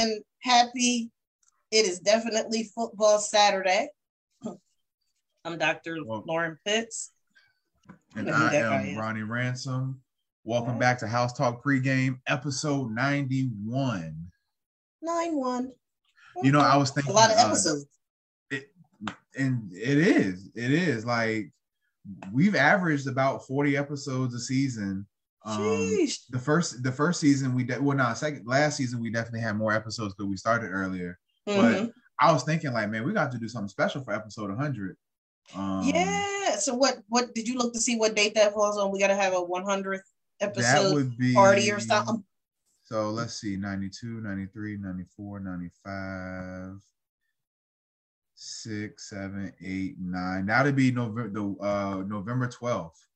and happy. It is definitely football Saturday. I'm Dr. Well- Lauren Pitts. And I am. Ronnie Ransome. Welcome back to House Talk pregame, episode 91. Nine one. You know, I was thinking a lot of uh, episodes. and it is, it is like we've averaged about 40 episodes a season. Um the first the first season we de- well not second last season we definitely had more episodes because we started earlier. Mhm. I was thinking like, man, we got to do something special for episode 100. Um yeah. So what? What did you look to see what date that falls on? We got to have a 100th that episode be party or something. So let's see 92, 93, 94, 95, 6, 7, 8, 9. That'd be November the uh November 12th.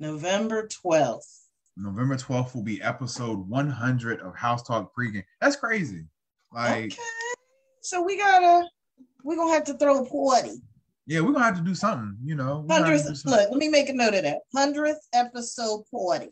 November 12th. November 12th will be episode 100 of House Talk pregame. That's crazy. Like, okay. So we gotta. We're gonna have to throw a party. yeah, we're gonna have to do something, you know. We're gonna have to Hundredth. Look, let me make a note of that. Hundredth episode party.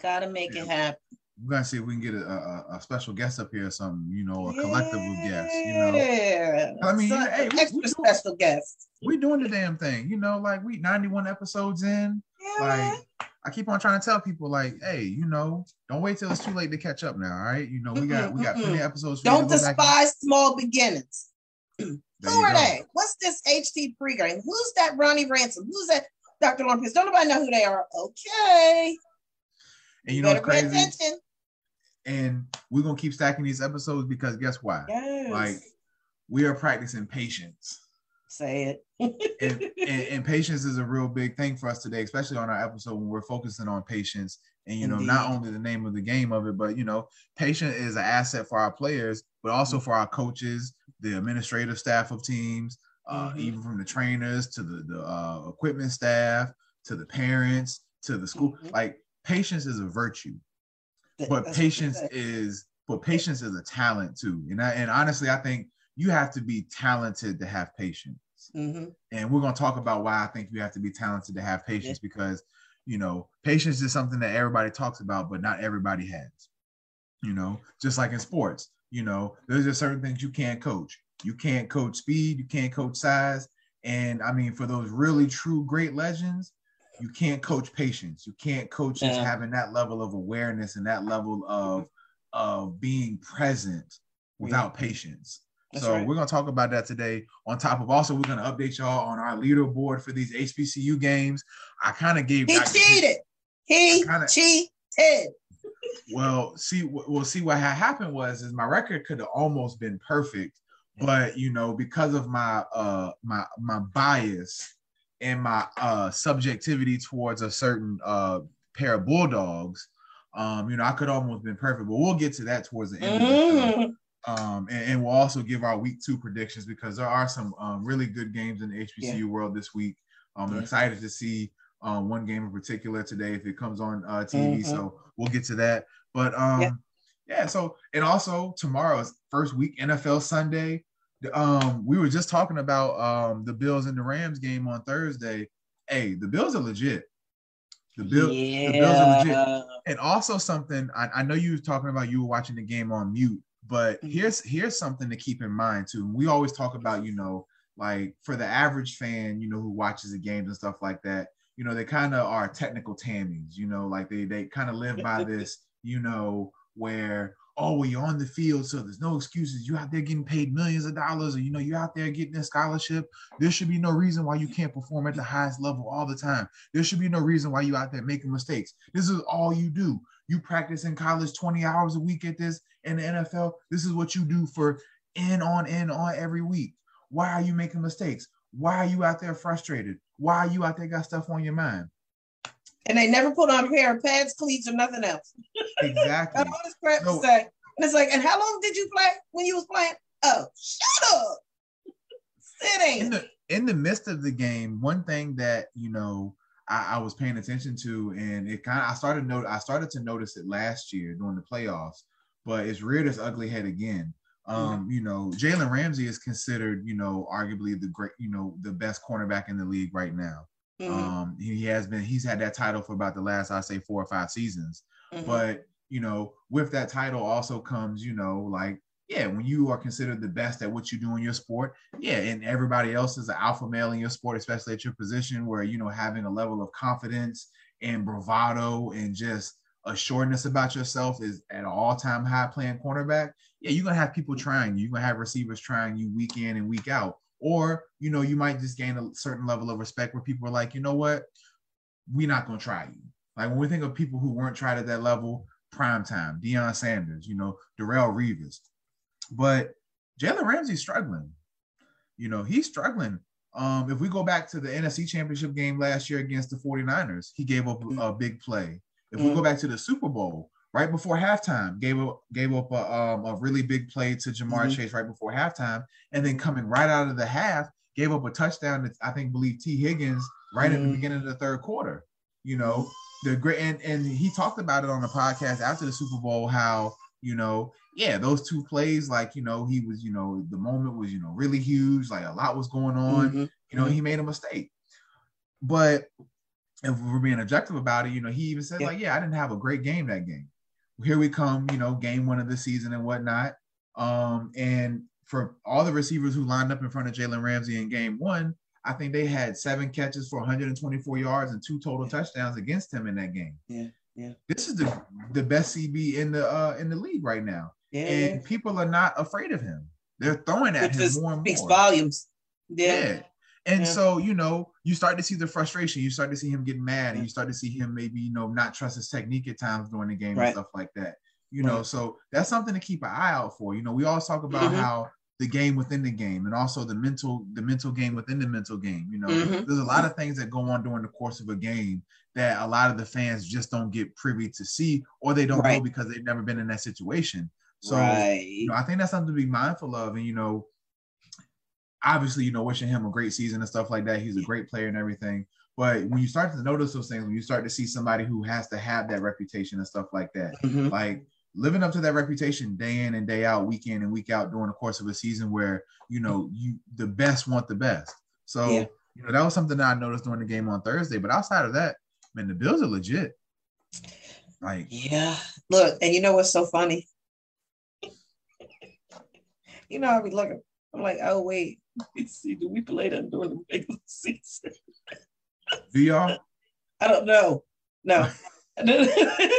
Gotta make it happen. We're gonna see if we can get a, a, a special guest up here or something, you know, a collective of guests, you know. Yeah. I mean, Some hey, we- extra we do- special guest. We're doing the damn thing, you know, like we 91 episodes in. Like I keep on trying to tell people, like, hey, you know, don't wait till it's too late to catch up now. All right, you know, we got we got plenty of episodes. For you Don't to go back and- despise small beginnings. Who are go. they? What's this HT pregame? Who's that Ronnie Ransome? Who's that Dr. Lumpkins? Don't nobody know who they are. Okay. And you know better what's crazy? attention. And we're gonna keep stacking these episodes because guess why? Yes. Like we are practicing patience. Say it. And, and, and patience is a real big thing for us today, especially on our episode when we're focusing on patience. And you know, not only the name of the game of it, but you know, patience is an asset for our players, but also Mm-hmm. for our coaches, the administrative staff of teams, uh, Mhm. even from the trainers to the, the uh, equipment staff to the parents to the school. Mhm. Like patience is a virtue, That's but patience is but patience is a talent too. And I, and honestly, I think you have to be talented to have patience Mhm. and we're going to talk about why I think you have to be talented to have patience because you know patience is something that everybody talks about, but not everybody has. You know, just like in sports, you know, there's just certain things you can't coach. You can't coach speed, you can't coach size, and I mean for those really true great legends, you can't coach patience. You can't coach just Yeah. having that level of awareness and that level of of being present without patience. That's so right. we're gonna talk about that today. On top of also, we're gonna update y'all on our leaderboard for these HBCU games. I kind of gave He cheated. He kinda- cheated. Well, see, well, see what had happened was is my record could have almost been perfect, but you know, because of my uh my my bias and my uh subjectivity towards a certain uh pair of bulldogs, um, you know, I could almost been perfect, but we'll get to that towards the end of the show. Mhm. Um, and, and we'll also give our week two predictions because there are some um, really good games in the HBCU world this week. Um, I'm Yeah. excited to see um, one game in particular today if it comes on uh, TV. Mhm. So we'll get to that. But um, Yeah. yeah. So and also tomorrow's first week NFL Sunday. Um, we were just talking about um, the Bills and the Rams game on Thursday. Hey, the Bills are legit. The Bill, the Bills are legit and also something I, I know you were talking about you were watching the game on mute but Mhm. here's here's something to keep in mind too. We always talk about you know like for the average fan you know who watches the games and stuff like that you know they kind of are technical tammies you know like they they kind of live by this you know where oh well you're on the field so there's no excuses. You out there getting paid millions of dollars or you know you're out there getting a scholarship. There should be no reason why you can't perform at the highest level all the time. There should be no reason why you out there making mistakes. This is all you do you practice in college 20 hours a week at this in the NFL. This is what you do for in on in on every week. Why are you making mistakes? Why are you out there frustrated? Why are you out there got stuff on your mind? And they never put on a pair of pads, cleats, or nothing else. Exactly. All this crap to say. And it's like, and how long did you play when you was playing? Oh, shut up. Sitting. in the in the midst of the game, one thing that you know I, I was paying attention to, and it kind of I started note I started to notice it last year during the playoffs, but it's reared its ugly head again. Um, you know, Jalen Ramsey is considered, you know, arguably the great, you know, the best cornerback in the league right now. Mhm, Um, he has been, he's had that title for about the last, I say, four or five seasons. mhm. But you know, with that title also comes, you know, like yeah, when you are considered the best at what you do in your sport, yeah, and everybody else is an alpha male in your sport, especially at your position where you know having a level of confidence and bravado and just assuredness about yourself is at an all-time high playing cornerback. Yeah, you're gonna have people trying you. You're gonna have receivers trying you week in and week out. Or, you know, you might just gain a certain level of respect where people are like, you know what, we're not gonna try you. Like when we think of people who weren't tried at that level, prime time, Deion Sanders, you know, Darrelle Revis, but Jalen Ramsey's struggling. You know, he's struggling. Um, if we go back to the NFC Championship game last year against the 49ers, he gave up mm-hmm. a big play. If mm-hmm. we go mm-hmm. back to the Super Bowl, right before halftime, gave up gave up a, um, a really big play to Ja'Marr mm-hmm. Chase right before halftime, and then coming right out of the half, gave up a touchdown that I think believe Tee Higgins right at the mm-hmm. beginning of the third quarter. You know, the great and and he talked about it on the podcast after the Super Bowl how you know yeah, those two plays, like, you know, he was, you know, the moment was, you know, really huge, like a lot was going on. Mm-hmm. You know, he made a mistake. But if we're being objective about it, you know, he even said, yeah. like, yeah, I didn't have a great game that game. Here we come, you know, game one of the season and whatnot. Um, and for all the receivers who lined up in front of Jalen Ramsey in game one, I think they had seven catches for 124 yards and two total touchdowns against him in that game. Yeah, yeah. This is the the best CB in the uh in the league right now. Yeah. And people are not afraid of him. They're throwing at Which him more and speaks more. volumes. Yeah. yeah. And yeah. so, you know, you start to see the frustration. You start to see him get mad, and you start to see him maybe, you know, not trust his technique at times during the game right. and stuff like that. You right. know, so that's something to keep an eye out for. You know, we always talk about mm-hmm. how the game within the game and also the mental the mental game within the mental game you know mm-hmm. there's a lot of things that go on during the course of a game that a lot of the fans just don't get privy to see or they don't right. know because they've never been in that situation so right. you know, I think that's something to be mindful of. And you know, obviously, you know, wishing him a great season and stuff like that. He's a great player and everything. But when you start to notice those things, when you start to see somebody who has to have that reputation and stuff like that, mm-hmm. like living up to that reputation day in and day out, week in and week out during the course of a season where you know you the best want the best. So yeah. you know that was something that I noticed during the game on Thursday. But outside of that, man, the Bills are legit. Like yeah, look, and you know what's so funny? You know, I'll be looking. I'm like, oh wait, let's see, do we play them during the regular season? Do y'all? I don't know. No. I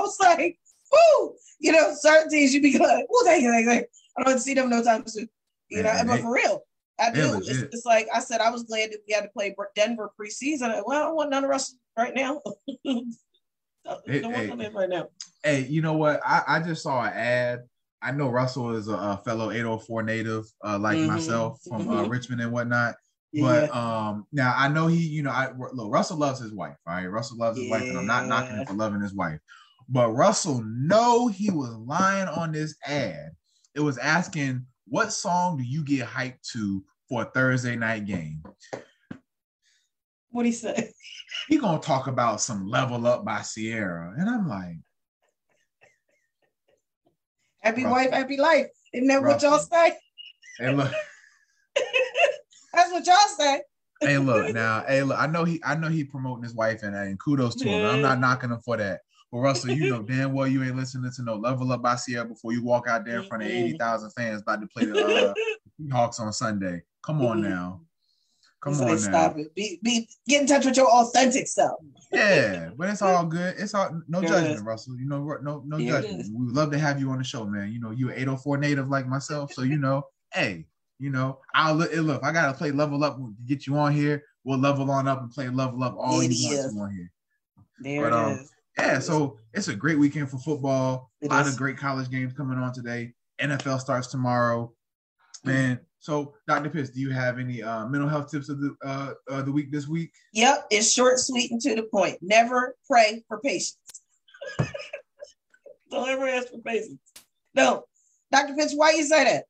was like, whoo, you know, certain teams you'd be like, whoo, thank you, thank you. I don't see them no time soon. You know, but for real, I do. It's, it's, like I said, I was glad that we had to play Denver preseason. Well, I don't want none of us right now. hey, hey, right now. Hey, you know what? I, I just saw an ad I know Russell is a, a fellow 804 native, uh, like mm-hmm. myself from uh, mm-hmm. Richmond and whatnot. Yeah. But um, now I know he, you know, I look, Russell loves his wife, right? Russell loves his yeah. wife, and I'm not knocking him for loving his wife. But Russell know he was lying on this ad. It was asking, what song do you get hyped to for a Thursday night game? What he say? He gonna talk about some level up by Ciara, And I'm like, Happy wife, happy life. Isn't that what y'all say? Hey, look. That's what y'all say. hey, look now. Hey, look. I know he. I know he promoting his wife, and, and kudos to him. I'm not knocking him for that. But Russell, you know damn well you ain't listening to no "Level Up" by Ciara before you walk out there in front of eighty thousand fans about to play the uh, Hawks on Sunday. Come on now. Come so on. Stop it. Be, be get in touch with your authentic self. Yeah, but it's all good. It's all no judgment, Russell. You know, no no judgment. We would love to have you on the show, man. You know, you're 804 native like myself, so you know, hey, you know, I'll look. Look, I gotta play level up to get you on here. We'll level on up and play level up all it you is. want to on here. There but, um, is. Yeah, so it's a great weekend for football. It a lot is. of great college games coming on today. NFL starts tomorrow. Man, so, Dr. Pitts, do you have any uh, mental health tips of the uh, uh, the week this week? Yep, it's short, sweet, and to the point. Never pray for patience. Don't ever ask for patience. No, Dr. Pitts, why you say that?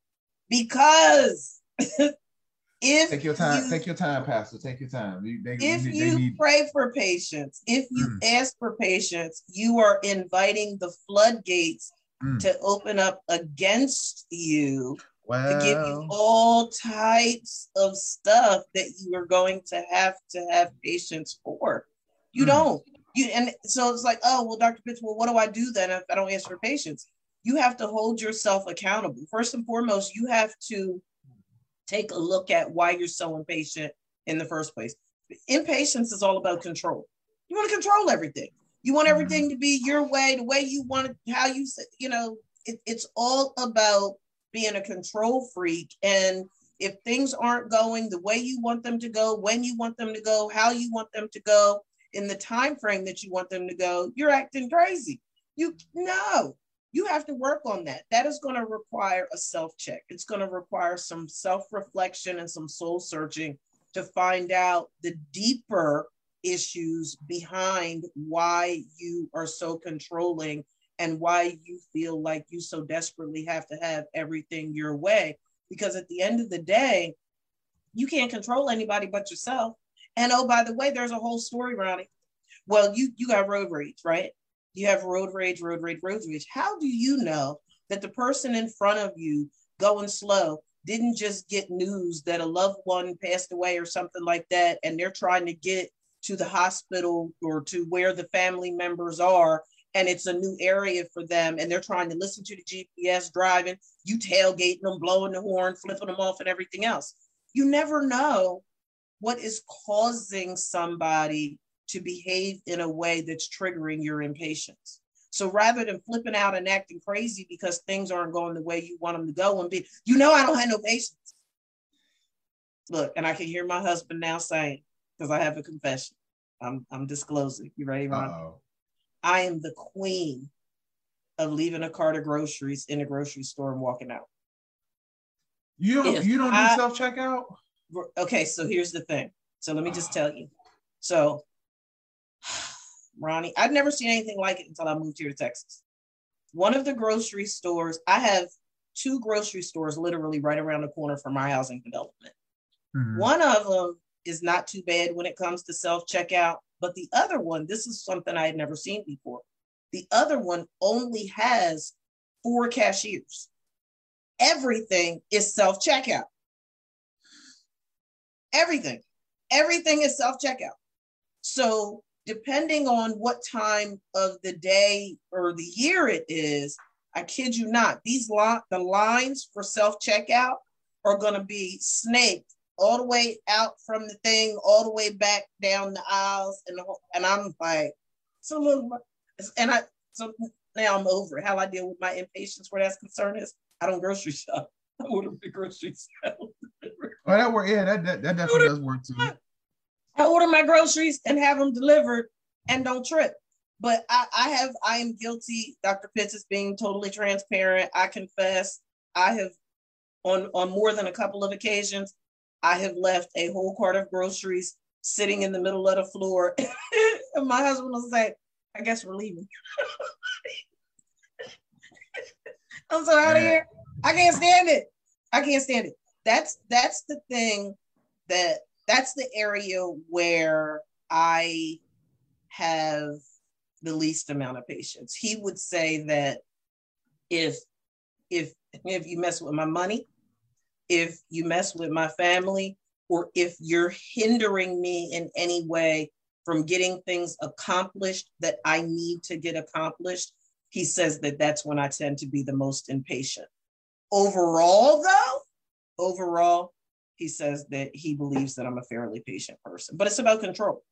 Because if take your time, you, take your time, Pastor. Take your time. They, they, if they, you need... pray for patience, if you mm. ask for patience, you are inviting the floodgates mm. to open up against you to give you all types of stuff that you are going to have to have patience for. You mm. don't. You and so it's like, oh well, Dr. Pitts, well, what do I do then if I don't answer patients? You have to hold yourself accountable. First and foremost, you have to take a look at why you're so impatient in the first place. Impatience is all about control. You want to control everything. You want everything to be your way, the way you want it, how you, you know, it, it's all about being a control freak. And if things aren't going the way you want them to go, when you want them to go, how you want them to go, in the time frame that you want them to go, you're acting crazy. You know, you have to work on that. That is going to require a self check. It's going to require some self reflection and some soul searching to find out the deeper issues behind why you are so controlling and why you feel like you so desperately have to have everything your way. Because at the end of the day, you can't control anybody but yourself. And oh, by the way, there's a whole story around it. Well, you you got road rage, right? You have road rage, road rage, road rage. How do you know that the person in front of you going slow didn't just get news that a loved one passed away or something like that, and they're trying to get to the hospital or to where the family members are, and it's a new area for them, and they're trying to listen to the GPS driving, you tailgating them, blowing the horn, flipping them off, and everything else. You never know what is causing somebody to behave in a way that's triggering your impatience. So rather than flipping out and acting crazy because things aren't going the way you want them to go and be, you know, I don't have no patience. Look, and I can hear my husband now saying, because I have a confession. I'm I'm disclosing. You ready, Ron? Uh-oh. I am the queen of leaving a cart of groceries in a grocery store and walking out. You don't if you don't I, do self checkout? Okay, so here's the thing. So let me just tell you. So Ronnie. I'd never seen anything like it until I moved here to Texas. One of the grocery stores, I have two grocery stores literally right around the corner from my housing development. Mm-hmm. One of them is not too bad when it comes to self checkout, but the other one, this is something I had never seen before. The other one only has four cashiers. Everything is self checkout. Everything. Everything is self checkout. So depending on what time of the day or the year it is, I kid you not, these li- the lines for self checkout are going to be snaked all the way out from the thing, all the way back down the aisles, and the whole, and I'm like, so little, and I so now I'm over it. How I deal with my impatience where that's concerned is I don't grocery shop. I order the groceries. oh, that work. Yeah, that that, that definitely does work too. I order my groceries and have them delivered and don't trip. But I, I have, I am guilty. Dr. Pitts is being totally transparent. I confess, I have, on on more than a couple of occasions, I have left a whole cart of groceries sitting in the middle of the floor, and my husband will say, "I guess we're leaving." I'm so out of here. I can't stand it. I can't stand it. That's that's the thing that that's the area where I have the least amount of patience. He would say that if if if you mess with my money, if you mess with my family, or if you're hindering me in any way from getting things accomplished that I need to get accomplished, he says that that's when I tend to be the most impatient. Overall, though, overall, he says that he believes that I'm a fairly patient person, but it's about control.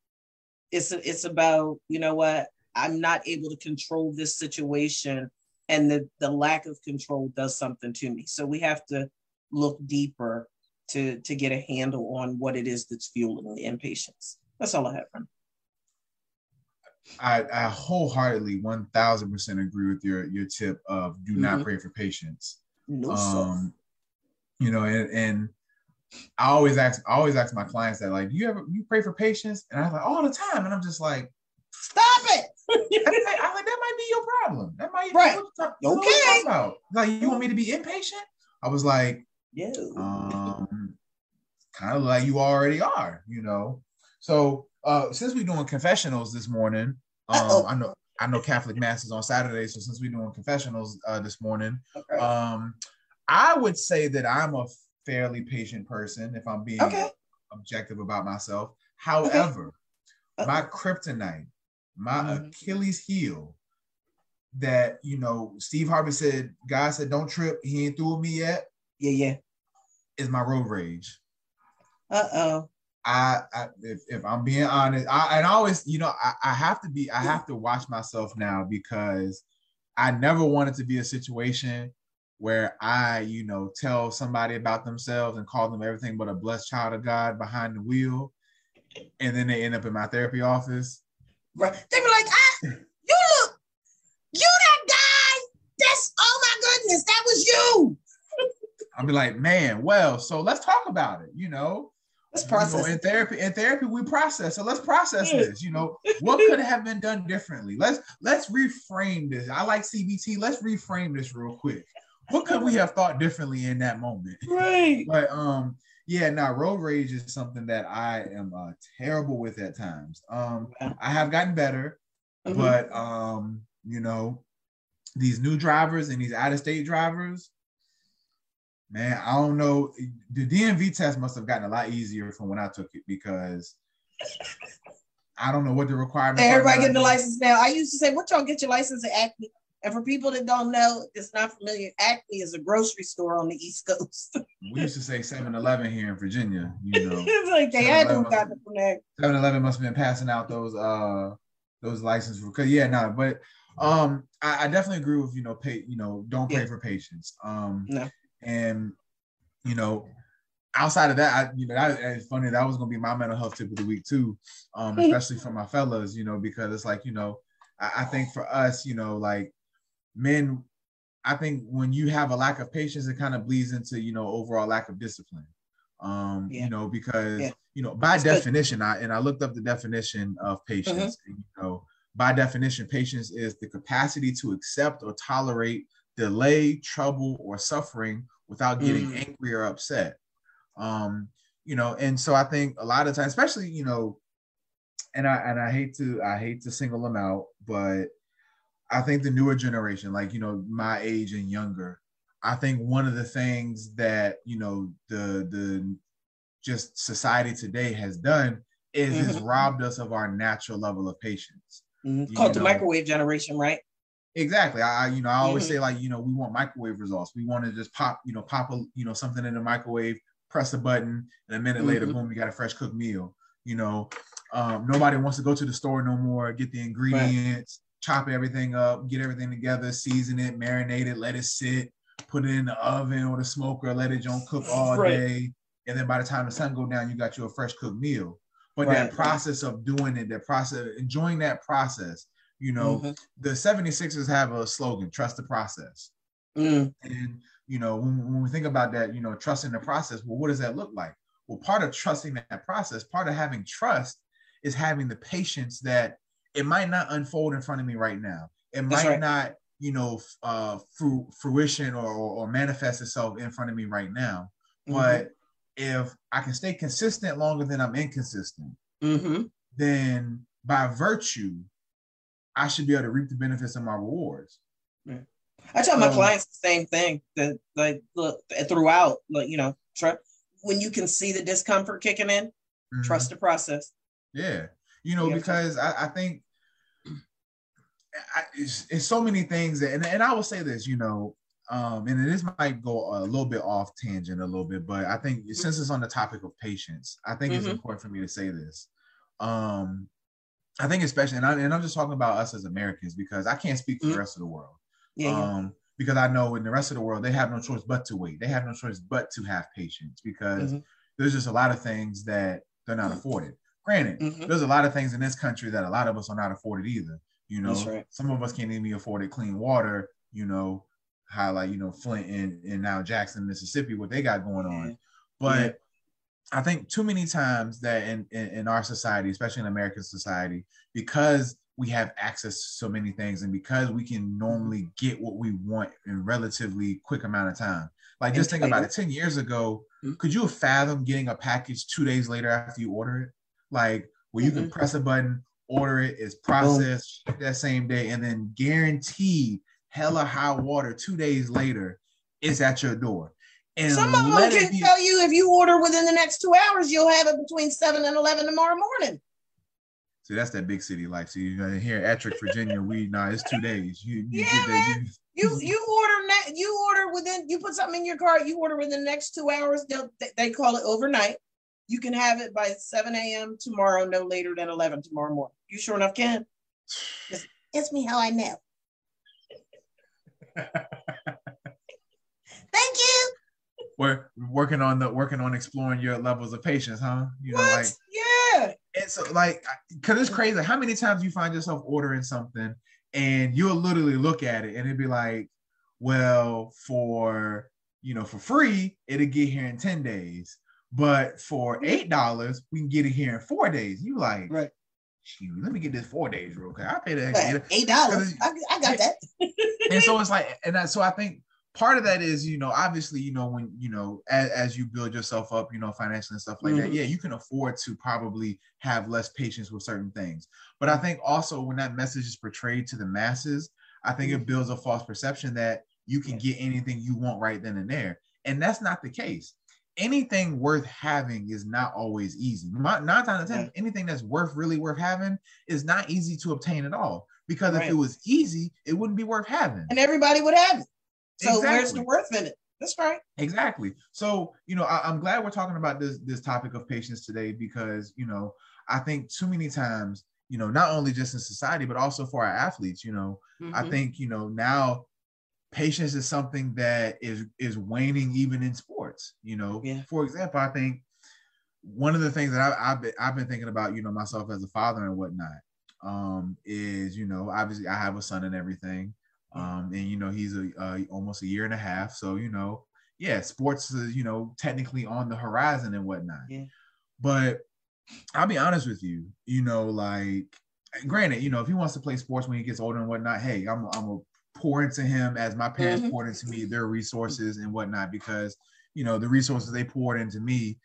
It's it's about you know what I'm not able to control this situation, and the the lack of control does something to me. So we have to look deeper to to get a handle on what it is that's fueling the impatience. That's all I have. From. I, I wholeheartedly 1000% agree with your your tip of do not mm-hmm. pray for patience. No, um, you know, and, and I always ask, I always ask my clients that, like, do you ever you pray for patience? And I'm like, all the time. And I'm just like, stop it. I'm like, that might be your problem. That might right. What, what okay. About? Like, you want me to be impatient? I was like, yeah. Um, kind of like you already are, you know. So uh since we're doing confessionals this morning, um, I know I know Catholic Mass is on Saturday, so since we're doing confessionals uh, this morning, okay. um, I would say that I'm a fairly patient person if I'm being okay. objective about myself. However, okay. my kryptonite, my Mhm. Achilles heel that you know Steve Harvey said, God said, don't trip, he ain't through with me yet, Yeah, yeah. is my road rage. Uh oh. I, I if, if I'm being honest, I and I always, you know, I, I have to be, I have to watch myself now because I never wanted to be a situation where I, you know, tell somebody about themselves and call them everything but a blessed child of God behind the wheel, and then they end up in my therapy office. Right. They be like, ah, you look, you that guy. That's oh my goodness, that was you. I'll be like, man, well, so let's talk about it, you know. Let's You know, in therapy, in therapy, we process. So let's process this. You know, what could have been done differently? Let's let's reframe this. I like CBT. Let's reframe this real quick. What could we have thought differently in that moment? right. But um, yeah, now road rage is something that I am uh, terrible with at times. Um, I have gotten better, Mhm. but um, you know, these new drivers and these out of state drivers, man, I don't know. The DMV test must have gotten a lot easier from when I took it because I don't know what the requirements. are Everybody getting the license now. I used to say, "What y'all get your license at Acme?" And for people that don't know, it's not familiar. Acme is a grocery store on the East Coast. We used to say 7-Eleven here in Virginia. You know, it's like they had to have 7-Eleven. it from there. 7-Eleven must have been passing out those uh those licenses because yeah, no, but um I, I definitely agree with you know pay you know don't pay Yeah. for patience. Um No. And you know outside of that, I you know that it's funny that was gonna be my mental health tip of the week too. Um, especially for my fellas, you know, because it's like, you know, I, I think for us, you know, like men, I think when you have a lack of patience, it kind of bleeds into, you know, overall lack of discipline. Um, Yeah. you know, because Yeah. you know, by That's good. definition, I and I looked up the definition of patience. Mm-hmm. and, you know, by definition, patience is the capacity to accept or tolerate delay, trouble, or suffering without getting Mm. angry or upset. Um, you know, and so I think a lot of times, especially, you know, and I and I hate to I hate to single them out, but I think the newer generation, like you know, my age and younger, I think one of the things that you know the the just society today has done is it's Mhm. robbed us of our natural level of patience. Mhm. You Called the microwave generation, right? Exactly. I, you know, I always Mhm. say like, you know, we want microwave results. We want to just pop, you know, pop a, you know, something in the microwave, press a button, and a minute later, Mhm. boom, we got a fresh cooked meal. You know, um, nobody wants to go to the store no more, get the ingredients, chop everything up, get everything together, season it, marinate it, let it sit, put it in the oven or the smoker, let it don't cook all Right. day. And then by the time the sun go down, you got you a fresh cooked meal. But Right. that process of doing it, that process, enjoying that process, you know, Mhm. the 76ers have a slogan, trust the process. Mm. And, you know, when, when we think about that, you know, trusting the process, well, what does that look like? Well, part of trusting that process, part of having trust is having the patience that it might not unfold in front of me right now. It might right. not, you know, uh, fru- fruition or, or, manifest itself in front of me right now. Mhm. But if I can stay consistent longer than I'm inconsistent, Mhm. then by virtue, I should be able to reap the benefits of my rewards. I tell my Um, clients the same thing that like look throughout, like you know, tr- when you can see the discomfort kicking in, Mhm. trust the process. Yeah, you know, Yeah. because I, I think I, it's, it's so many things that, and, and I will say this, you know, um, and this might go a little bit off tangent a little bit, but I think since it's on the topic of patience, I think it's Mhm. important for me to say this. Um, I think especially, and, I, and I'm just talking about us as Americans because I can't speak for Mhm. the rest of the world. Yeah, yeah. um, because I know in the rest of the world they have no choice but to wait. They have no choice but to have patience because Mhm. there's just a lot of things that they're not afforded. Granted, Mhm. there's a lot of things in this country that a lot of us are not afforded either. You know, right. some of us can't even afford clean water. You know, highlight you know Flint and, and now Jackson, Mississippi, what they got going on. But I think too many times that in, in, in our society, especially in American society, because we have access to so many things and because we can normally get what we want in relatively quick amount of time. Like just think about it. 10 years ago, Mhm. could you have fathomed getting a package two days later after you order it? Like where you can press a button, order it, it's processed ship that same day, and then guaranteed hella high water two days later, it's at your door. And Some of them let can be- tell you if you order within the next two hours, you'll have it between seven and eleven tomorrow morning. See, that's that big city life. See, here in Ettrick, Virginia, we nah, it's two days. You, you Yeah, man. You you order ne- you order within you put something in your cart, you order within the next two hours. They'll they, they call it overnight. You can have it by 7 a.m. tomorrow, no later than 11 tomorrow morning. You sure enough can. It's, it's me how I know. Thank you. We're working on the working on exploring your levels of patience, huh? You know, what? like yeah. and so like because it's crazy. How many times you find yourself ordering something and you'll literally look at it and it'd be like, well, for you know, for free, it'll get here in 10 days. But for mm-hmm. eight dollars, we can get it here in four days. You like, Right. shoot, let me get this four days real quick. I pay that. Eight dollars. I, I got that. and so it's like, and that, so I think part of that is, you know, obviously, you know, when you know, as, as you build yourself up, you know, financially and stuff like that, Mhm. yeah, you can afford to probably have less patience with certain things. But I think also when that message is portrayed to the masses, I think it builds a false perception that you can get anything you want right then and there, and that's not the case. Anything worth having is not always easy. Nine times out of ten, Yeah. anything that's worth really worth having is not easy to obtain at all. Because if it was easy, it wouldn't be worth having. And everybody would have it. So where's the worth in it? That's right. Exactly. So, you know, I, am glad we're talking about this this topic of patience today because, you know, I think too many times, you know, not only just in society but also for our athletes, you know, I Mhm. think, you know, now patience is something that is is waning even in sports, you know. Yeah. For example, I think one of the things that I, I've been I've been thinking about, you know, myself as a father and whatnot, um, is you know, obviously I have a son and everything, um, and you know, he's a uh, almost a year and a half, so you know, yeah, sports is you know technically on the horizon and whatnot, Yeah. but I'll be honest with you, you know, like granted, you know, if he wants to play sports when he gets older and whatnot, hey, I'm I'm a pour into him as my parents Mhm. poured into me their resources and whatnot because you know the resources they poured into me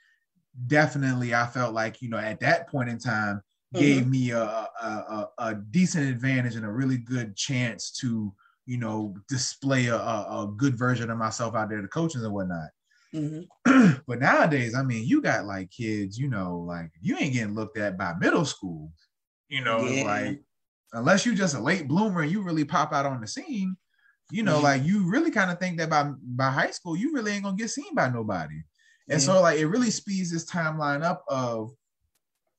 definitely I felt like you know at that point in time gave me a, a, a, a decent advantage and a really good chance to you know display a, a, a good version of myself out there to coaches and whatnot Mhm. but nowadays i mean you got like kids you know like you ain't getting looked at by middle school you know Yeah. like unless you just a late bloomer and you really pop out on the scene you know Mhm. like you really kind of think that by by high school you really ain't gonna get seen by nobody and Yeah. so like it really speeds this timeline up of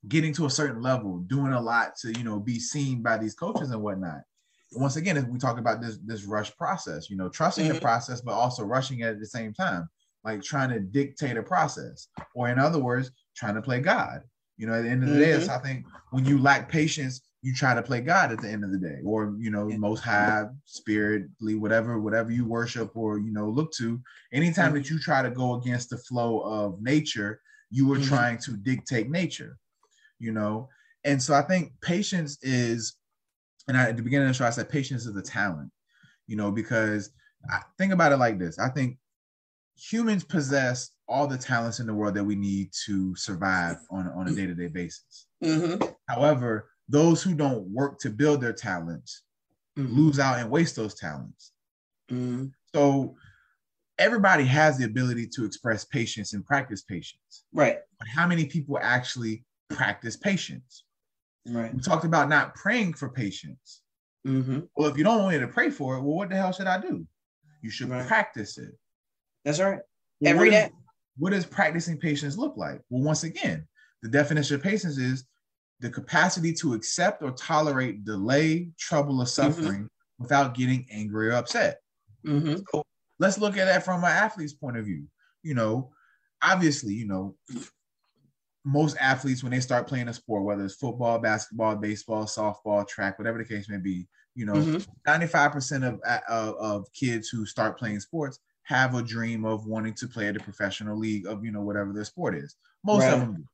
getting to a certain level, doing a lot to you know be seen by these coaches and whatnot. Once again, if we talk about this this rush process, you know, trusting the Mhm. process but also rushing it at the same time, like trying to dictate a process, or in other words, trying to play God. You know, at the end of the day, it's, I think when you lack patience, you try to play God at the end of the day, or you know, Yeah. most high, spiritly, whatever, whatever you worship or you know look to. Anytime Mhm. that you try to go against the flow of nature, you are Mhm. trying to dictate nature. You know, and so I think patience is, and I, at the beginning of the show, I said patience is a talent. You know, because I think about it like this: I think humans possess all the talents in the world that we need to survive on, on a day-to-day basis. Mhm. However, those who don't work to build their talents Mhm. lose out and waste those talents. Mhm. So everybody has the ability to express patience and practice patience. Right. But how many people actually practice patience? Right. We talked about not praying for patience. hmm Well, if you don't want me to pray for it, well, what the hell should I do? You should Right. practice it. That's right. Well, Every what is- day. what does practicing patience look like? Well, once again, the definition of patience is the capacity to accept or tolerate delay, trouble, or suffering without getting angry or upset. hmm Let's look at that from an athlete's point of view. You know, obviously, you know, most athletes when they start playing a sport, whether it's football, basketball, baseball, softball, track, whatever the case may be, you know, Mhm. 95% of, of of kids who start playing sports have a dream of wanting to play at a professional league of you know whatever their sport is. Most Right. of them do.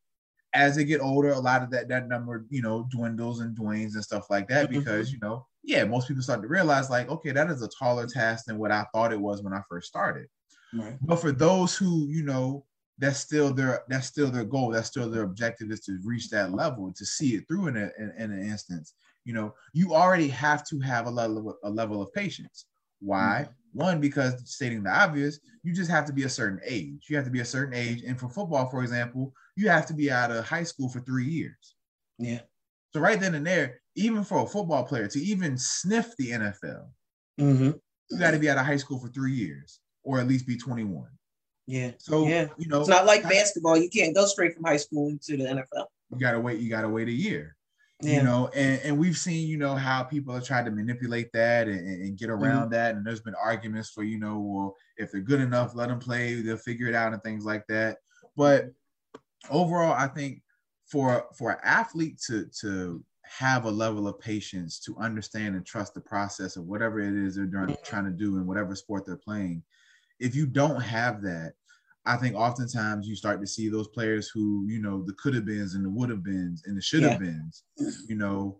As they get older, a lot of that that number you know dwindles and dwanes and stuff like that Mhm. because you know yeah most people start to realize like okay that is a taller task than what I thought it was when I first started. Right. But for those who, you know, that's still their that's still their goal, that's still their objective is to reach that level, to see it through in, a, in, in an instance. You know, you already have to have a level of, a level of patience. Why? One, because stating the obvious, you just have to be a certain age. You have to be a certain age, and for football, for example, you have to be out of high school for three years. Yeah. So right then and there, even for a football player to even sniff the NFL, Mm-hmm. you got to be out of high school for three years or at least be 21. Yeah. So Yeah. you know, It's not like basketball. You can't go straight from high school into the NFL. you gotta wait. You gotta wait a year. Yeah. You know, and, and we've seen, you know, how people have tried to manipulate that and, and get Mm-hmm. around that. And there's been arguments for, you know, well, if they're good enough, let them play, they'll figure it out and things like that. But overall, I think for for an athlete to to have a level of patience to understand and trust the process of whatever it is they're Mhm. trying to do in whatever sport they're playing, if you don't have that, I think oftentimes you start to see those players who, you know, the could have beens and the would have beens and the should have beens, you know,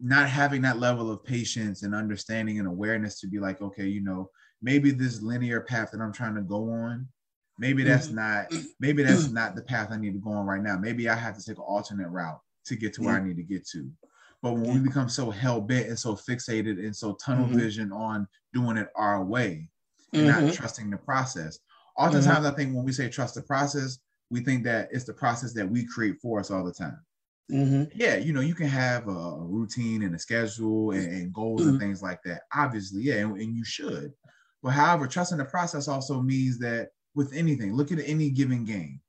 not having that level of patience and understanding and awareness to be like, okay, you know, maybe this linear path that I'm trying to go on, maybe that's Mhm. not, maybe that's not the path I need to go on right now. Maybe I have to take an alternate route to get to where I need to get to. But when we become so hell bent and so fixated and so tunnel Mhm. vision on doing it our way and not Mhm. trusting the process, oftentimes I think when we say trust the process, we think that it's the process that we create for us all the time Mhm. yeah, you know, you can have a, a routine and a schedule and, and goals Mm-hmm. and things like that. Obviously, yeah, and, and you should. But however, trusting the process also means that with anything, look at any given game.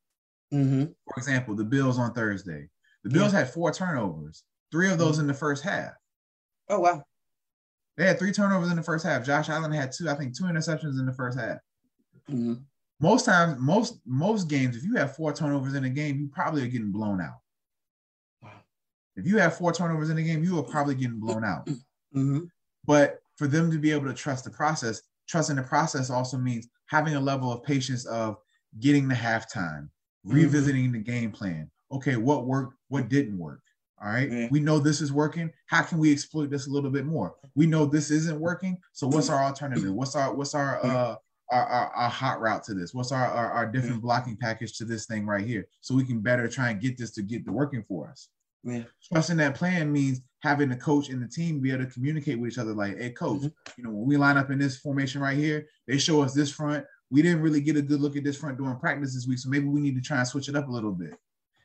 Mhm. For example, the Bills on Thursday. The Bills had four turnovers, three of Mm-hmm. those in the first half. Oh wow. They had three turnovers in the first half. Josh Allen had two, I think, two interceptions in the first half. Mhm. Most times, most most games, if you have four turnovers in a game, you probably are getting blown out. Wow. If you have four turnovers in a game, you are probably getting blown out. Mhm. But for them to be able to trust the process, trusting the process also means having a level of patience of getting the halftime, Mm-hmm. revisiting the game plan. Okay, what worked, what didn't work. All right. Yeah. We know this is working. How can we exploit this a little bit more? We know this isn't working. So what's our alternative? What's our what's our uh our, our, our hot route to this? What's our, our, our different blocking package to this thing right here? So we can better try and get this to get the working for us Yeah. trusting that plan means having the coach and the team be able to communicate with each other like hey coach Mhm. you know when we line up in this formation right here they show us this front we didn't really get a good look at this front during practice this week so maybe we need to try and switch it up a little bit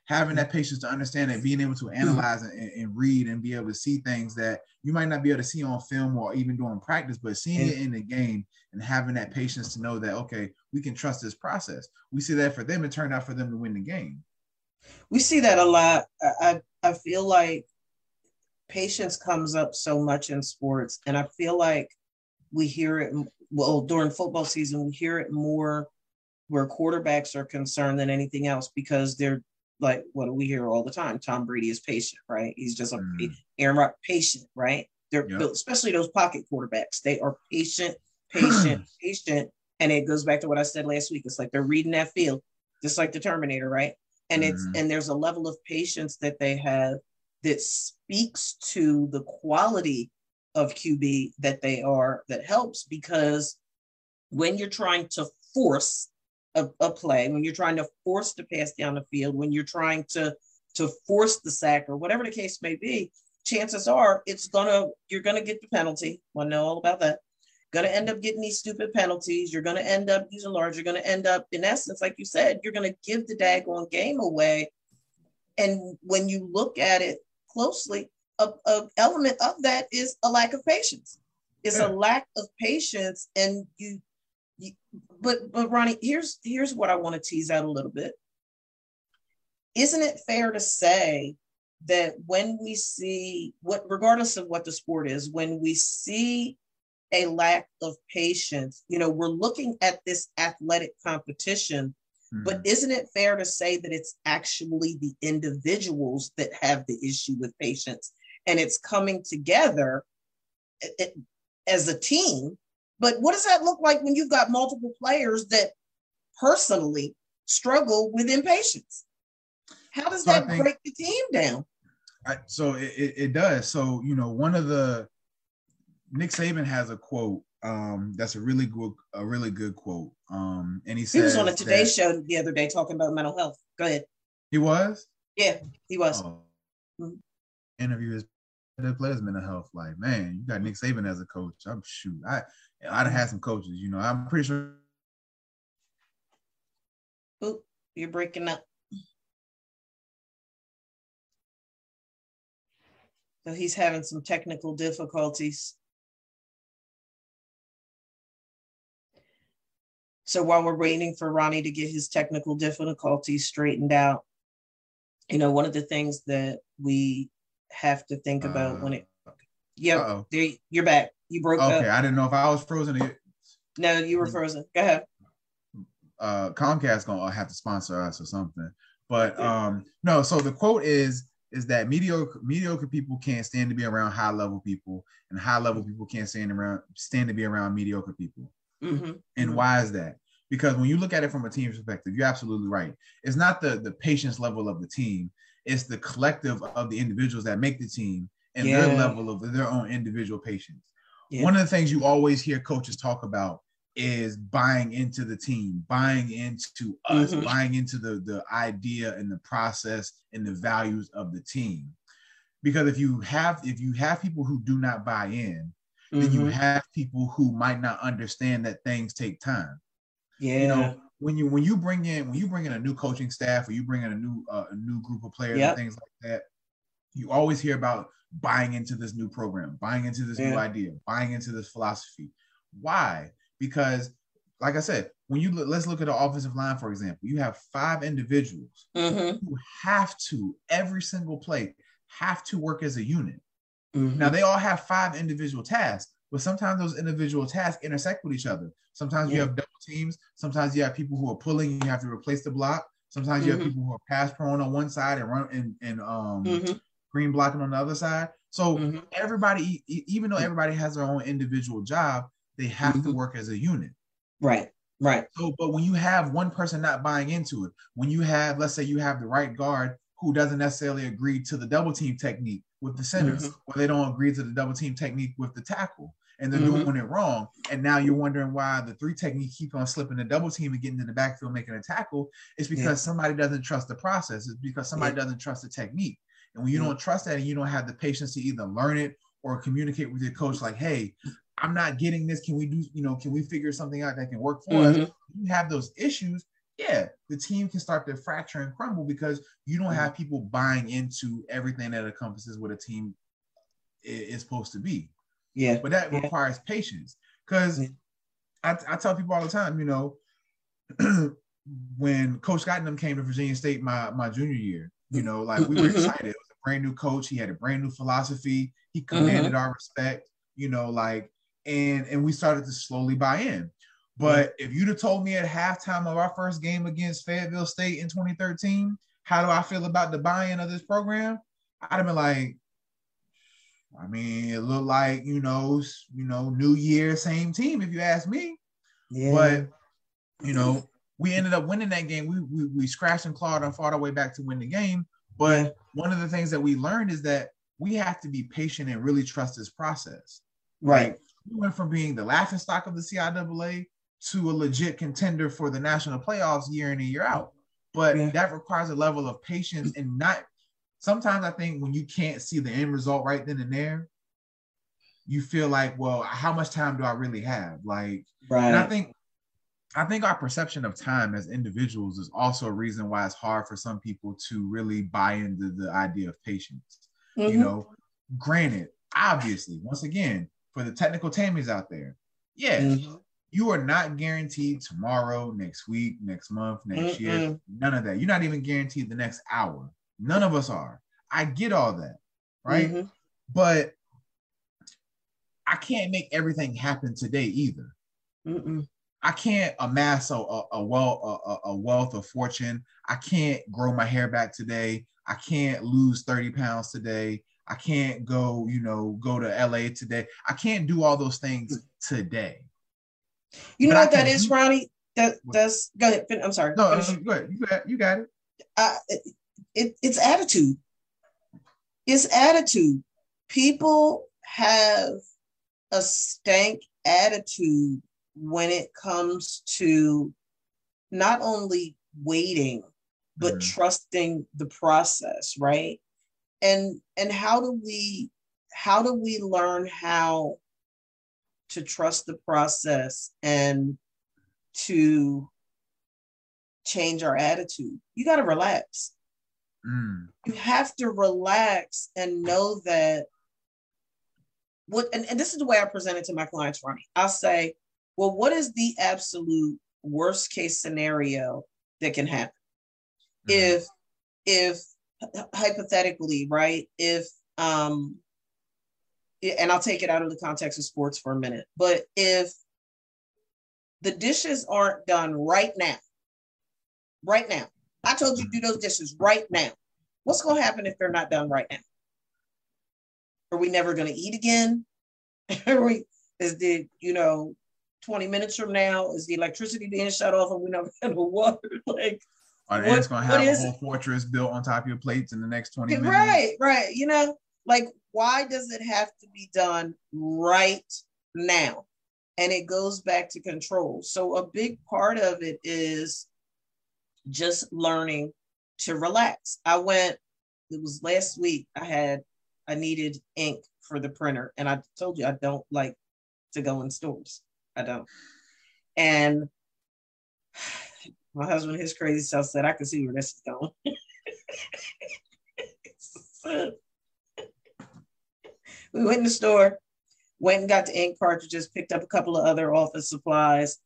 having that patience to understand it being able to mm-hmm. analyze and, and read and be able to see things that you might not be able to see on film or even during practice but seeing it in the game and having that patience to know that okay we can trust this process we see that for them it turned out for them to win the game We see that a lot. I, I I feel like patience comes up so much in sports, and I feel like we hear it well during football season. We hear it more where quarterbacks are concerned than anything else because they're like what do we hear all the time? Tom Brady is patient, right? He's just a Mm. Aaron Rod patient, right? They're Yep. built, especially those pocket quarterbacks. They are patient, patient, patient, and it goes back to what I said last week. It's like they're reading that field, just like the Terminator, right? And it's Mhm. and there's a level of patience that they have that speaks to the quality of QB that they are that helps because when you're trying to force a, a play, when you're trying to force the pass down the field, when you're trying to to force the sack or whatever the case may be, chances are it's gonna you're gonna get the penalty. I know all about that? Gonna end up getting these stupid penalties. You're gonna end up using large. You're gonna end up, in essence, like you said, you're gonna give the daggone game away. And when you look at it closely, a, a element of that is a lack of patience. It's Yeah. a lack of patience, and you, you. But but Ronnie, here's here's what I want to tease out a little bit. Isn't it fair to say that when we see what, regardless of what the sport is, when we see a lack of patience, you know, we're looking at this athletic competition hmm. but isn't it fair to say that it's actually the individuals that have the issue with patience and it's coming together it- it- as a team? But what does that look like when you've got multiple players that personally struggle with impatience? How does So that think- break the team down? I, so it, it, does. So you know, one of the Nick Saban has a quote um, that's a really good, a really good quote. Um, and he He was on a Today that- Show the other day talking about mental health. Go ahead. He was. Yeah, he was. Oh. Mhm. Interview his players' mental health. Like, man, you got Nick Saban as a coach. I'm shoot. I I'd have had some coaches. You know, I'm pretty sure. Oop, you're breaking up. So he's having some technical difficulties. So while we're waiting for Ronnie to get his technical difficulties straightened out, you know, one of the things that we have to think about uh, when it, yeah, you're back. You broke okay, up. Okay, I didn't know if I was frozen. No, you were frozen. Go ahead. Uh, Comcast gonna have to sponsor us or something. But um, no. So the quote is is that mediocre mediocre people can't stand to be around high level people, and high level people can't stand around stand to be around mediocre people. Mm-hmm. And why is that? Because when you look at it from a team perspective, you're absolutely right. It's not the the patience level of the team; it's the collective of the individuals that make the team and yeah. their level of their own individual patience. Yeah. One of the things you always hear coaches talk about is buying into the team, buying into us, mm-hmm. buying into the the idea and the process and the values of the team. Because if you have if you have people who do not buy in, mm-hmm. then you mm-hmm. have people who might not understand that things take time. Yeah. You know, when you when you bring in when you bring in a new coaching staff or you bring in a new uh, a new group of players yep. and things like that, you always hear about buying into this new program, buying into this yeah. new idea, buying into this philosophy. Why? Because, like I said, when you look, let's look at the offensive line, for example, you have five individuals mm-hmm. who have to every single play have to work as a unit. Mm-hmm. Now they all have five individual tasks, but sometimes those individual tasks intersect with each other. Sometimes yeah. you have double teams. Sometimes you have people who are pulling. You have to replace the block. Sometimes you mm-hmm. have people who are pass prone on one side and run and, and um mm-hmm green blocking on the other side. So mm-hmm. everybody, even though everybody has their own individual job, they have mm-hmm. to work as a unit. Right. Right. So, but when you have one person not buying into it, when you have, let's say, you have the right guard who doesn't necessarily agree to the double team technique with the centers, mm-hmm. or they don't agree to the double team technique with the tackle, and they're mm-hmm. doing it wrong, and now you're wondering why the three technique keep on slipping the double team and getting in the backfield making a tackle. It's because yeah. somebody doesn't trust the process. It's because somebody yeah. doesn't trust the technique. And when you don't trust that and you don't have the patience to either learn it or communicate with your coach, like, hey, I'm not getting this. Can we do, you know, can we figure something out that can work for mm-hmm. us? You have those issues. Yeah, the team can start to fracture and crumble because you don't have people buying into everything that encompasses what a team is supposed to be. Yeah. But that yeah. requires patience. Because yeah. I, I tell people all the time, you know, when Coach Scott and them came to Virginia State my, my junior year, you know, like we were mm-hmm. excited. It was a brand new coach. He had a brand new philosophy. He commanded mm-hmm. our respect, you know, like, and and we started to slowly buy in. But if you'd have told me at halftime of our first game against Fayetteville State in 2013, how do I feel about the buy-in of this program? I'd have been like, I mean, it looked like you know, you know, New Year, same team. If you ask me, yeah. But you know, we ended up winning that game. We, we, we scratched and clawed and fought our way back to win the game. But one of the things that we learned is that we have to be patient and really trust this process. Right. Like, we went from being the laughing stock of the CIAA to a legit contender for the national playoffs year in and year out. But yeah. that requires a level of patience and not sometimes I think when you can't see the end result right then and there, you feel like, well, how much time do I really have? Like, right. and I think I think our perception of time as individuals is also a reason why it's hard for some people to really buy into the idea of patience. Mm-hmm. You know, granted, obviously, once again, for the technical Tammys out there, yeah, mm-hmm. you are not guaranteed tomorrow, next week, next month, next mm year. None of that. You're not even guaranteed the next hour. None of us are. I get all that, right? Mm-hmm. But I can't make everything happen today either. Mm-mm. I can't amass a, a, a wealth a, a, wealth of fortune. I can't grow my hair back today. I can't lose 30 pounds today. I can't go, you know, go to LA today. I can't do all those things today. You but know what that is, Ronnie? That that's go ahead. I'm sorry. No, no go ahead. You got, you got it. Uh, it, it. It's attitude. It's attitude. People have a stank attitude when it comes to not only waiting but trusting the process right and and how do we how do we learn how to trust the process and to change our attitude you got to relax mm. you have to relax and know that what and, and this is the way I present it to my clients, Ronnie. I'll say, well, what is the absolute worst case scenario that can happen? Mm-hmm. If if hypothetically, right, if um and I'll take it out of the context of sports for a minute, but if the dishes aren't done right now, right now, I told you to do those dishes right now. What's going to happen if they're not done right now? Are we never going to eat again? Are we, is the, you know, 20 minutes from now, is the electricity being shut off and we never have no water? Like, are the ants going to have a whole it? fortress built on top of your plates in the next 20 minutes? Right, right. You know, like, why does it have to be done right now? And it goes back to control. So, a big part of it is just learning to relax. I went, it was last week, I had, I needed ink for the printer. And I told you I don't like to go in stores. I don't. And my husband, his crazy self said, I can see where this is going. we went in the store, went and got the ink cartridges, picked up a couple of other office supplies.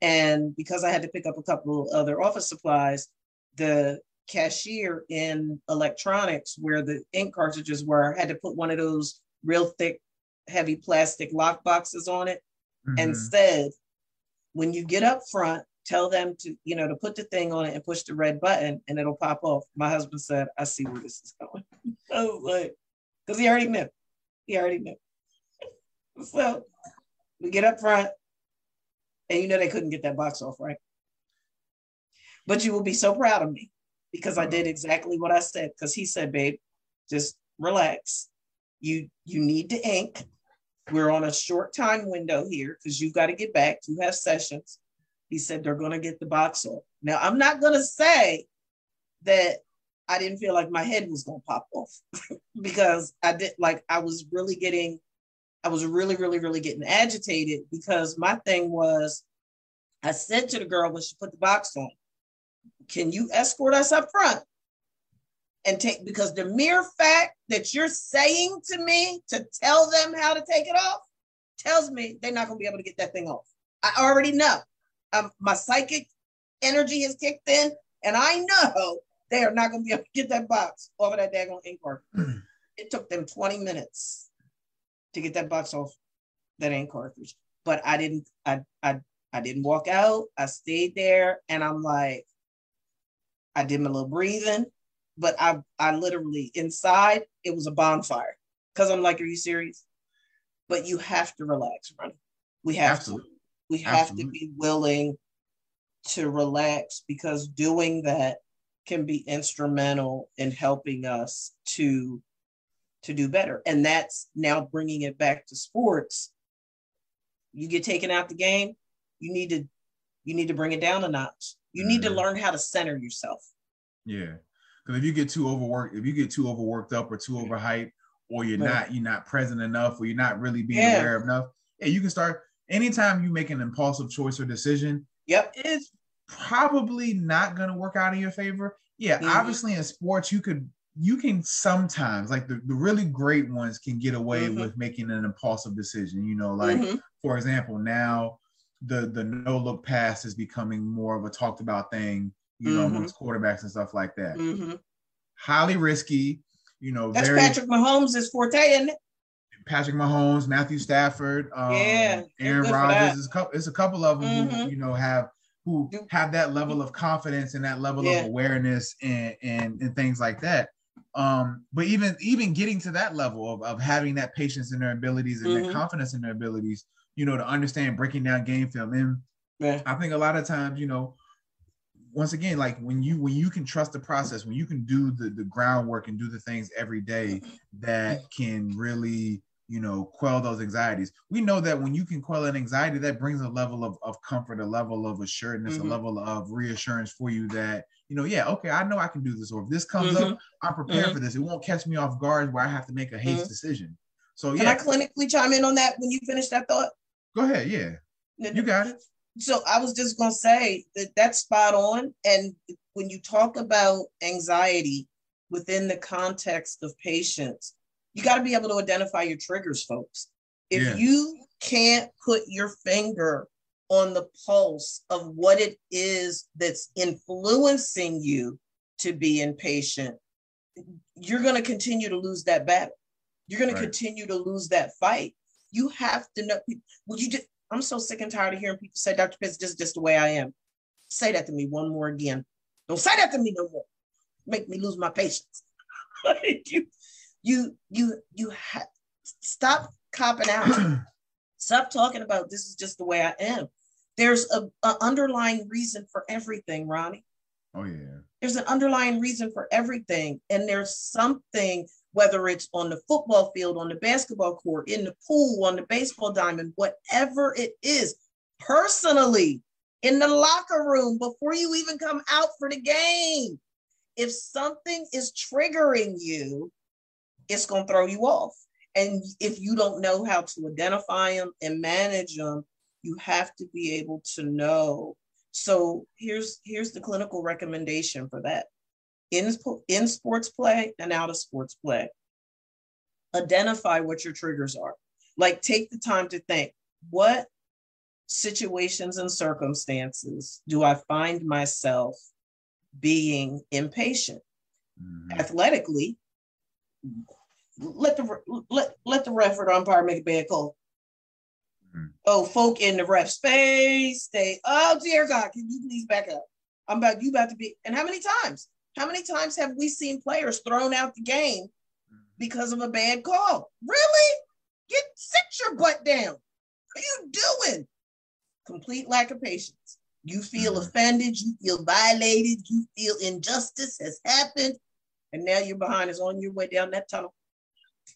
And because I had to pick up a couple of other office supplies, the cashier in electronics where the ink cartridges were had to put one of those real thick, heavy plastic lock boxes on it mm-hmm. and said, when you get up front, tell them to, you know, to put the thing on it and push the red button and it'll pop off. My husband said, I see where this is going. Was like, because he already knew. He already knew. so we get up front, and you know they couldn't get that box off, right? But you will be so proud of me because I did exactly what I said. Because he said, babe, just relax. You you need to ink. We're on a short time window here because you've got to get back. You have sessions. He said they're going to get the box off. Now I'm not going to say that I didn't feel like my head was going to pop off because I did like I was really getting I was really really really getting agitated because my thing was I said to the girl when she put the box on, can you escort us up front and take because the mere fact that you're saying to me to tell them how to take it off tells me they're not going to be able to get that thing off. I already know. Um, my psychic energy has kicked in and i know they are not going to be able to get that box off of that daggone ink cartridge it took them 20 minutes to get that box off that ink cartridge but i didn't i i, I didn't walk out. I stayed there and i'm like I did my little breathing, but I I literally inside it was a bonfire because I'm like, are you serious? But you have to relax, Ronnie. We have Absolutely. to. We have Absolutely. to be willing to relax because doing that can be instrumental in helping us to to do better. And that's now bringing it back to sports. You get taken out the game, you need to you need to bring it down a notch. You need to mm-hmm. learn how to center yourself. Yeah. Because if you get too overworked, if you get too overworked up or too overhyped, or you're right. not you're not present enough, or you're not really being yeah. aware enough, yeah, you can start anytime you make an impulsive choice or decision. Yep. It's probably not gonna work out in your favor. Yeah, mm-hmm. obviously in sports you could you can sometimes like the, the really great ones can get away mm-hmm. with making an impulsive decision. You know, like mm-hmm. for example, now the the no look pass is becoming more of a talked about thing, you know, mm-hmm. amongst quarterbacks and stuff like that. Mm-hmm. Highly risky, you know. That's very, Patrick Mahomes' is forte, isn't it? Patrick Mahomes, Matthew Stafford, um, yeah, Aaron Rodgers. It's a couple. It's a couple of them mm-hmm. who you know have who have that level of confidence and that level yeah. of awareness and, and and things like that. Um, but even even getting to that level of, of having that patience in their abilities and mm-hmm. that confidence in their abilities you know, to understand breaking down game film. And yeah. I think a lot of times, you know, once again, like when you when you can trust the process, when you can do the the groundwork and do the things every day that can really you know quell those anxieties we know that when you can quell an anxiety that brings a level of, of comfort a level of assuredness mm-hmm. a level of reassurance for you that you know yeah okay i know i can do this or if this comes mm-hmm. up i'm prepared mm-hmm. for this it won't catch me off guard where i have to make a haste mm-hmm. decision so yeah can i clinically chime in on that when you finish that thought Go ahead. Yeah. You got it. So I was just going to say that that's spot on. And when you talk about anxiety within the context of patients, you got to be able to identify your triggers, folks. If yeah. you can't put your finger on the pulse of what it is that's influencing you to be impatient, you're going to continue to lose that battle. You're going right. to continue to lose that fight. You have to know. Would you just? I'm so sick and tired of hearing people say, "Dr. Pitts, this is just the way I am." Say that to me one more again. Don't say that to me no more. Make me lose my patience. you, you, you, you have stop copping out. stop talking about this is just the way I am. There's a, a underlying reason for everything, Ronnie. Oh yeah. There's an underlying reason for everything, and there's something whether it's on the football field, on the basketball court, in the pool, on the baseball diamond, whatever it is, personally, in the locker room, before you even come out for the game. If something is triggering you, it's going to throw you off. And if you don't know how to identify them and manage them, you have to be able to know. So here's here's the clinical recommendation for that in, in sports play and out of sports play. Identify what your triggers are. Like, take the time to think what situations and circumstances do I find myself being impatient? Mm-hmm. Athletically, let the let, let the ref or umpire make a bad call. Mm-hmm. Oh, folk in the ref space, stay. Oh dear God, can you please back up? I'm about you about to be. And how many times? How many times have we seen players thrown out the game because of a bad call? Really? Get sit your butt down. What are you doing? Complete lack of patience. You feel mm-hmm. offended, you feel violated, you feel injustice has happened, and now you're behind us on your way down that tunnel.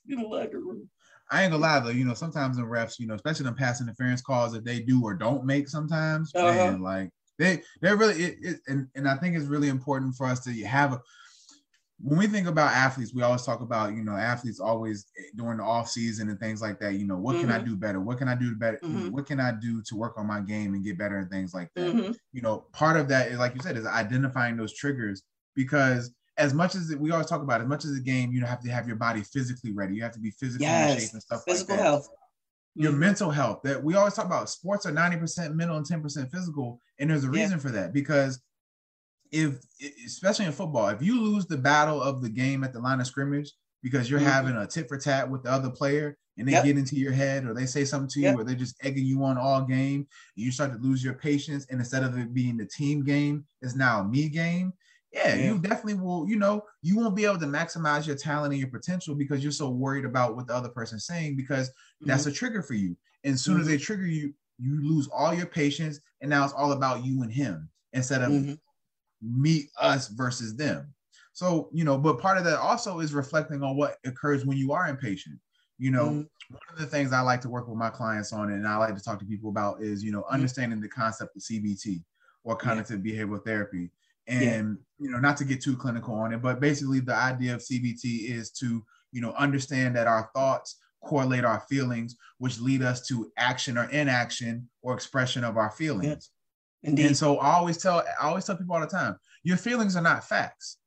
You don't like room. I ain't gonna lie though, you know, sometimes in refs, you know, especially in pass interference calls that they do or don't make sometimes, uh-huh. man, like they they're really it, it, and and I think it's really important for us to have a when we think about athletes, we always talk about, you know, athletes always during the off season and things like that, you know, what mm-hmm. can I mm-hmm. do better? What can I do better? Mm-hmm. What can I do to work on my game and get better and things like that? Mm-hmm. You know, part of that is like you said, is identifying those triggers because as much as we always talk about, as much as the game, you know, have to have your body physically ready. You have to be physically yes. in shape and stuff Physical like that. health your mm-hmm. mental health that we always talk about sports are 90% mental and 10% physical and there's a reason yeah. for that because if especially in football if you lose the battle of the game at the line of scrimmage because you're mm-hmm. having a tit for tat with the other player and they yep. get into your head or they say something to you yep. or they're just egging you on all game you start to lose your patience and instead of it being the team game it's now a me game yeah, yeah, you definitely will, you know, you won't be able to maximize your talent and your potential because you're so worried about what the other person's saying because mm-hmm. that's a trigger for you. And as soon mm-hmm. as they trigger you, you lose all your patience and now it's all about you and him instead of mm-hmm. me, us versus them. So, you know, but part of that also is reflecting on what occurs when you are impatient. You know, mm-hmm. one of the things I like to work with my clients on and I like to talk to people about is, you know, mm-hmm. understanding the concept of CBT or cognitive yeah. behavioral therapy and yeah. you know not to get too clinical on it but basically the idea of cbt is to you know understand that our thoughts correlate our feelings which lead us to action or inaction or expression of our feelings yeah. Indeed. and so i always tell i always tell people all the time your feelings are not facts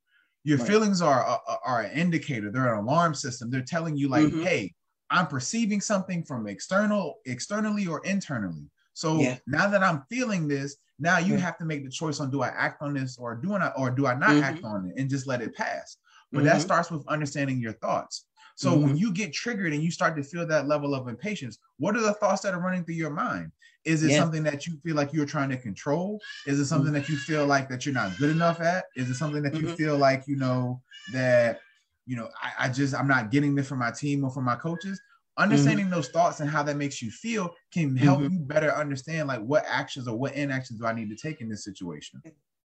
your right. feelings are, are, are an indicator they're an alarm system they're telling you like mm-hmm. hey i'm perceiving something from external externally or internally so yeah. now that i'm feeling this now you have to make the choice on do I act on this or do I or do I not mm-hmm. act on it and just let it pass. But mm-hmm. that starts with understanding your thoughts. So mm-hmm. when you get triggered and you start to feel that level of impatience, what are the thoughts that are running through your mind? Is it yeah. something that you feel like you're trying to control? Is it something that you feel like that you're not good enough at? Is it something that you mm-hmm. feel like you know that you know I, I just I'm not getting this from my team or from my coaches? Understanding mm-hmm. those thoughts and how that makes you feel can help mm-hmm. you better understand like what actions or what inactions do I need to take in this situation.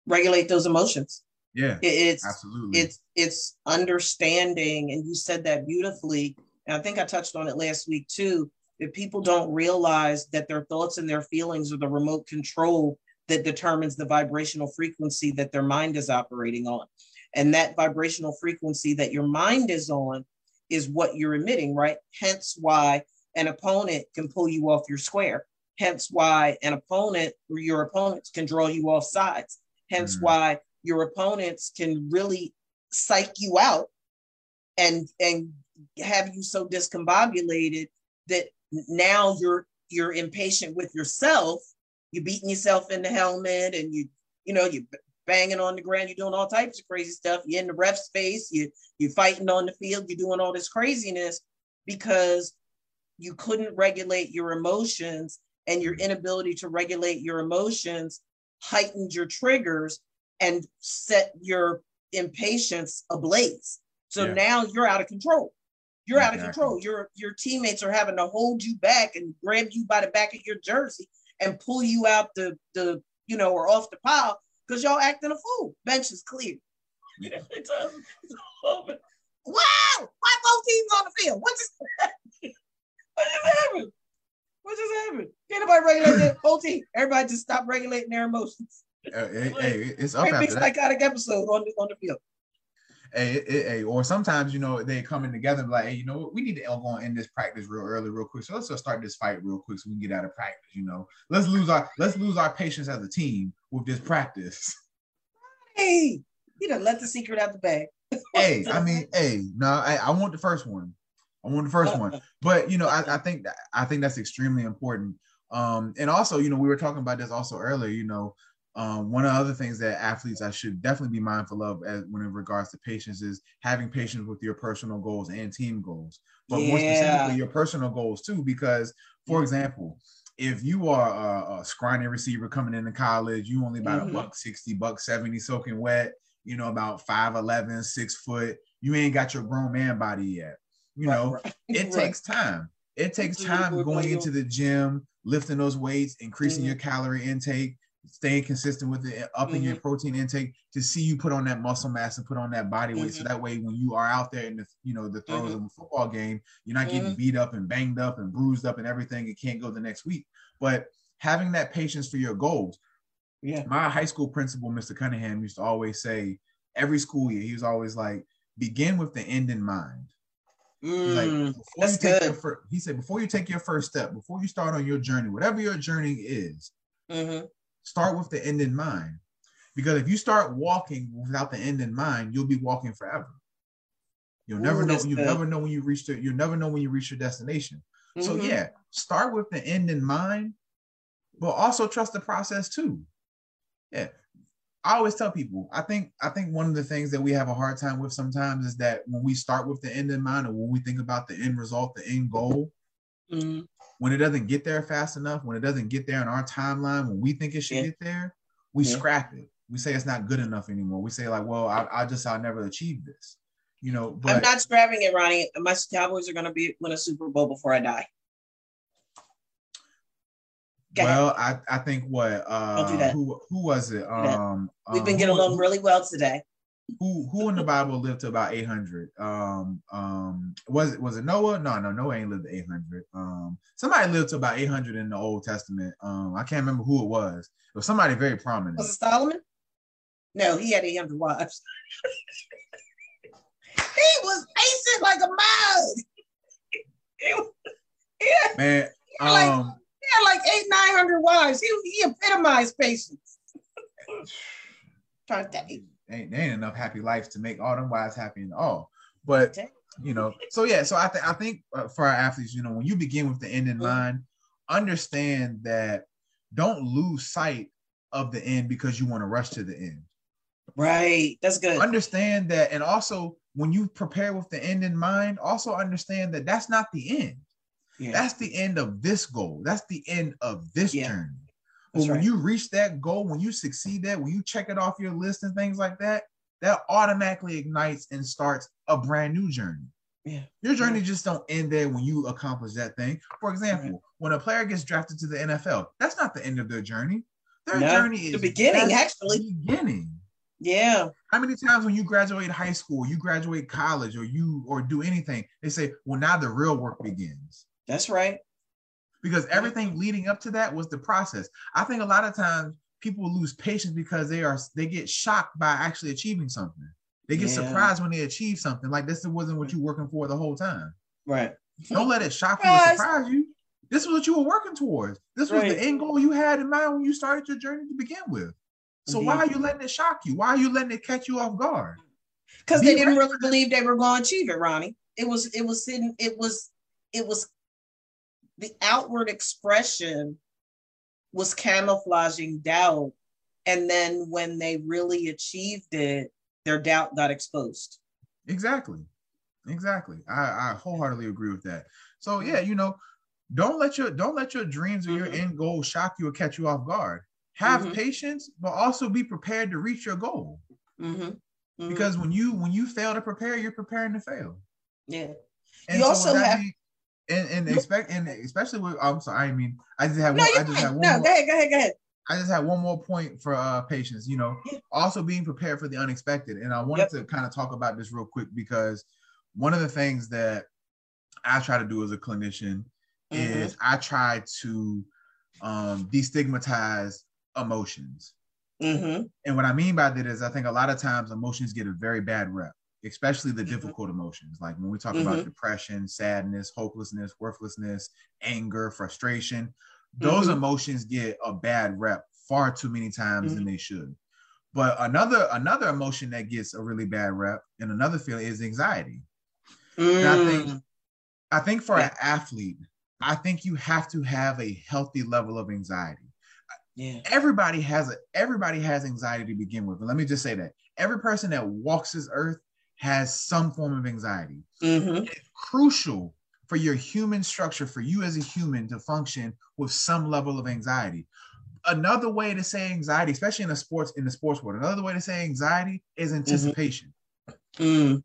Regulate those emotions. Yeah, it's absolutely it's it's understanding, and you said that beautifully. And I think I touched on it last week too. That people don't realize that their thoughts and their feelings are the remote control that determines the vibrational frequency that their mind is operating on. And that vibrational frequency that your mind is on is what you're emitting, right? Hence why an opponent can pull you off your square. Hence why an opponent or your opponents can draw you off sides. Hence mm-hmm. why your opponents can really psych you out and and have you so discombobulated that now you're you're impatient with yourself. You're beating yourself in the helmet, and you you know you banging on the ground. You're doing all types of crazy stuff. You're in the ref's face. You you're fighting on the field. You're doing all this craziness because you couldn't regulate your emotions, and your inability to regulate your emotions heightened your triggers and set your impatience ablaze. So yeah. now you're out of control. You're exactly. out of control. Your your teammates are having to hold you back and grab you by the back of your jersey and pull you out the the you know or off the pile because y'all acting a fool. Bench is clear. Yeah, it's, it's open. Wow! Why both teams on the field? What just what just happened? What just happened? Can't nobody regulate the whole team. Everybody just stop regulating their emotions. Uh, hey, hey, it's up after big psychotic episode on the on the field. Hey, hey, or sometimes you know they coming together like, hey, you know what, we need to go on in this practice real early, real quick. So let's just start this fight real quick so we can get out of practice. You know, let's lose our let's lose our patience as a team with this practice. Hey, you know, let the secret out the bag. hey, I mean, hey, no, I, I want the first one. I want the first one. But you know, I, I think that I think that's extremely important. Um, and also, you know, we were talking about this also earlier. You know, um, one of the other things that athletes I should definitely be mindful of as when in regards to patience is having patience with your personal goals and team goals, but yeah. more specifically your personal goals too. Because, for example, if you are a, a scrawny receiver coming into college, you only about mm-hmm. a buck 60, buck 70 soaking wet, you know, about 5'11, six foot, you ain't got your grown man body yet. You know, right, right. it right. takes time. It takes time going into the gym, lifting those weights, increasing mm-hmm. your calorie intake, staying consistent with it, upping mm-hmm. your protein intake to see you put on that muscle mass and put on that body weight. Mm-hmm. So that way, when you are out there in the you know the throes mm-hmm. of a football game, you're not getting mm-hmm. beat up and banged up and bruised up and everything. It can't go the next week. But having that patience for your goals. Yeah. My high school principal, Mr. Cunningham, used to always say every school year, he was always like, begin with the end in mind. Mm, like that's good. First, he said, before you take your first step, before you start on your journey, whatever your journey is, mm-hmm. Start with the end in mind. Because if you start walking without the end in mind, you'll be walking forever. You'll never Ooh, know. You never know when you reach the. You'll never know when you reach your destination. Mm-hmm. So yeah, start with the end in mind, but also trust the process too. Yeah, I always tell people, I think I think one of the things that we have a hard time with sometimes is that when we start with the end in mind or when we think about the end result, the end goal, mm-hmm. When it doesn't get there fast enough, when it doesn't get there in our timeline, when we think it should yeah. get there, we yeah. scrap it. We say it's not good enough anymore. We say like, well, I, I just I'll never achieve this. You know, but I'm not scrapping it, Ronnie. My Cowboys are gonna be win a Super Bowl before I die. Go well, I, I think what uh do who who was it? Um we've been um, getting along really well today. Who who in the Bible lived to about 800? Um um was it was it Noah? No, no, Noah ain't lived to 800. Um somebody lived to about 800 in the Old Testament. Um I can't remember who it was. It was somebody very prominent. Was it Solomon? No, he had 800 wives. he was patient like a mouse. he, he Man, um like, had like eight, nine hundred wives. He he epitomized patience. Trying to. Ain't, ain't enough happy lives to make all them wives happy and all. But you know, so yeah, so I think I think uh, for our athletes, you know, when you begin with the end in mm-hmm. mind, understand that don't lose sight of the end because you want to rush to the end. Right. That's good. Understand that, and also when you prepare with the end in mind, also understand that that's not the end. Yeah. That's the end of this goal. That's the end of this yeah. journey. But when right. you reach that goal, when you succeed that, when you check it off your list and things like that, that automatically ignites and starts a brand new journey. Yeah. Your journey yeah. just don't end there when you accomplish that thing. For example, right. when a player gets drafted to the NFL, that's not the end of their journey. Their no, journey is the beginning, actually. The beginning. Yeah. How many times when you graduate high school, you graduate college, or you or do anything, they say, "Well, now the real work begins." That's right. Because everything leading up to that was the process. I think a lot of times people lose patience because they are they get shocked by actually achieving something. They get yeah. surprised when they achieve something. Like this wasn't what you were working for the whole time. Right. Don't let it shock you or surprise you. This was what you were working towards. This was right. the end goal you had in mind when you started your journey to begin with. So Indeed. why are you letting it shock you? Why are you letting it catch you off guard? Because they didn't really believe they were going to achieve it, Ronnie. It was it was sitting, it was it was the outward expression was camouflaging doubt. And then when they really achieved it, their doubt got exposed. Exactly. Exactly. I, I wholeheartedly agree with that. So yeah, you know, don't let your don't let your dreams or your mm-hmm. end goal shock you or catch you off guard. Have mm-hmm. patience, but also be prepared to reach your goal. Mm-hmm. mm-hmm. Because when you when you fail to prepare, you're preparing to fail. Yeah. And you so also have and, and expect and especially with I'm sorry, I mean I just have no, one, I just have one no, more, go ahead, go ahead, go ahead. I just have one more point for uh patience, you know, also being prepared for the unexpected. And I wanted yep. to kind of talk about this real quick because one of the things that I try to do as a clinician mm-hmm. is I try to um, destigmatize emotions. Mm-hmm. And what I mean by that is I think a lot of times emotions get a very bad rep especially the mm-hmm. difficult emotions. Like when we talk mm-hmm. about depression, sadness, hopelessness, worthlessness, anger, frustration, those mm-hmm. emotions get a bad rep far too many times than mm-hmm. they should. But another another emotion that gets a really bad rep and another feeling is anxiety. Mm. I think. I think for yeah. an athlete, I think you have to have a healthy level of anxiety. Yeah. Everybody has a everybody has anxiety to begin with. And let me just say that every person that walks this earth has some form of anxiety. Mm-hmm. It's crucial for your human structure, for you as a human to function with some level of anxiety. Another way to say anxiety, especially in the sports in the sports world, another way to say anxiety is mm-hmm. anticipation. Mm-hmm.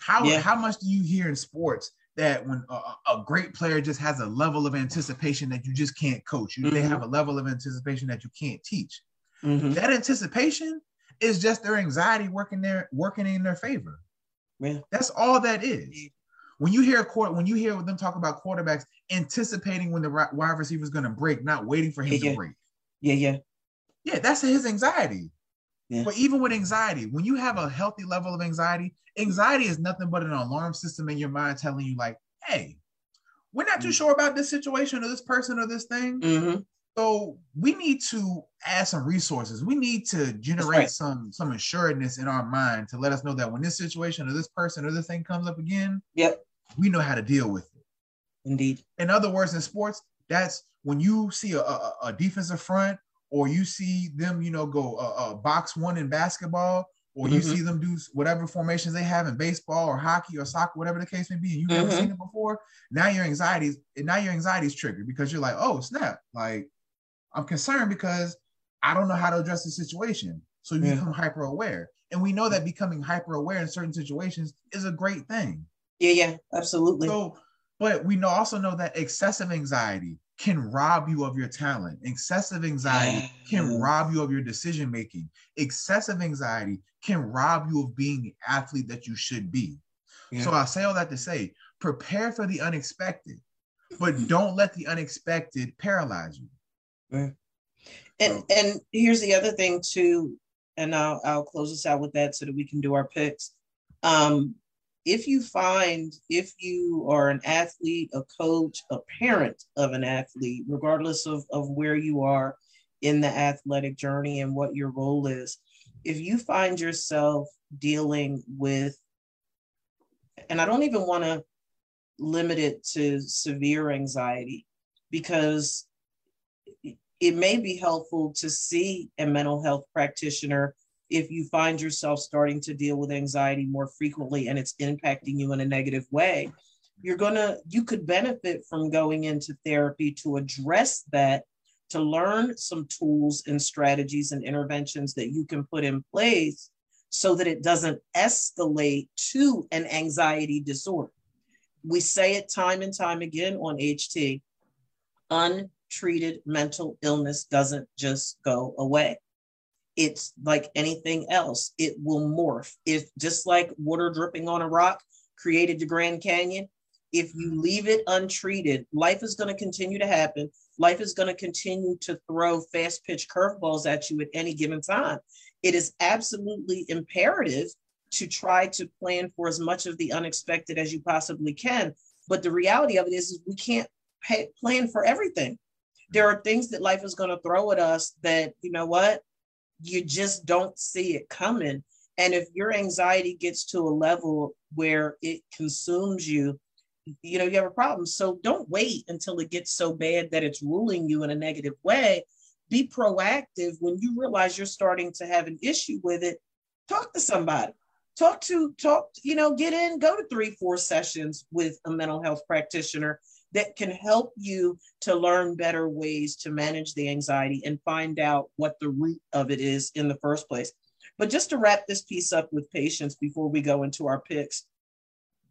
How yeah. how much do you hear in sports that when a, a, great player just has a level of anticipation that you just can't coach, you, mm-hmm. they have a level of anticipation that you can't teach. Mm-hmm. That anticipation is just their anxiety working there, working in their favor. Yeah. That's all that is. When you hear a court, when you hear them talk about quarterbacks anticipating when the wide receiver is going to break, not waiting for him yeah, to yeah. break. Yeah, yeah, yeah. That's his anxiety. Yeah. But even with anxiety, when you have a healthy level of anxiety, anxiety is nothing but an alarm system in your mind telling you, like, "Hey, we're not too mm-hmm. sure about this situation or this person or this thing. Mm-hmm. So we need to add some resources. We need to generate right. some some assuredness in our mind to let us know that when this situation or this person or this thing comes up again, yep, we know how to deal with it. Indeed. In other words, in sports, that's when you see a, a, a defensive front or you see them, you know, go a, a box one in basketball, or you mm-hmm. see them do whatever formations they have in baseball or hockey or soccer, whatever the case may be, and you've mm-hmm. never seen it before. Now your anxieties, now your anxiety is triggered because you're like, oh snap, like I'm concerned because I don't know how to address the situation. So you yeah. become hyper aware. And we know that becoming hyper aware in certain situations is a great thing. Yeah, yeah, absolutely. So, but we know also know that excessive anxiety can rob you of your talent. Excessive anxiety yeah. can rob you of your decision making. Excessive anxiety can rob you of being the athlete that you should be. Yeah. So I say all that to say, prepare for the unexpected, but don't let the unexpected paralyze you. And and here's the other thing too, and I'll I'll close this out with that so that we can do our picks. Um, if you find if you are an athlete, a coach, a parent of an athlete, regardless of, of where you are in the athletic journey and what your role is, if you find yourself dealing with, and I don't even want to limit it to severe anxiety because it may be helpful to see a mental health practitioner if you find yourself starting to deal with anxiety more frequently and it's impacting you in a negative way. You're going to you could benefit from going into therapy to address that to learn some tools and strategies and interventions that you can put in place so that it doesn't escalate to an anxiety disorder. We say it time and time again on ht un treated mental illness doesn't just go away. It's like anything else, it will morph. If just like water dripping on a rock created the Grand Canyon, if you leave it untreated, life is going to continue to happen. Life is going to continue to throw fast pitch curveballs at you at any given time. It is absolutely imperative to try to plan for as much of the unexpected as you possibly can. But the reality of it is, is we can't pay, plan for everything there are things that life is going to throw at us that, you know what, you just don't see it coming. And if your anxiety gets to a level where it consumes you, you know, you have a problem. So don't wait until it gets so bad that it's ruling you in a negative way. Be proactive when you realize you're starting to have an issue with it. Talk to somebody. Talk to, talk, you know, get in, go to three, four sessions with a mental health practitioner that can help you to learn better ways to manage the anxiety and find out what the root of it is in the first place. But just to wrap this piece up with patience before we go into our picks,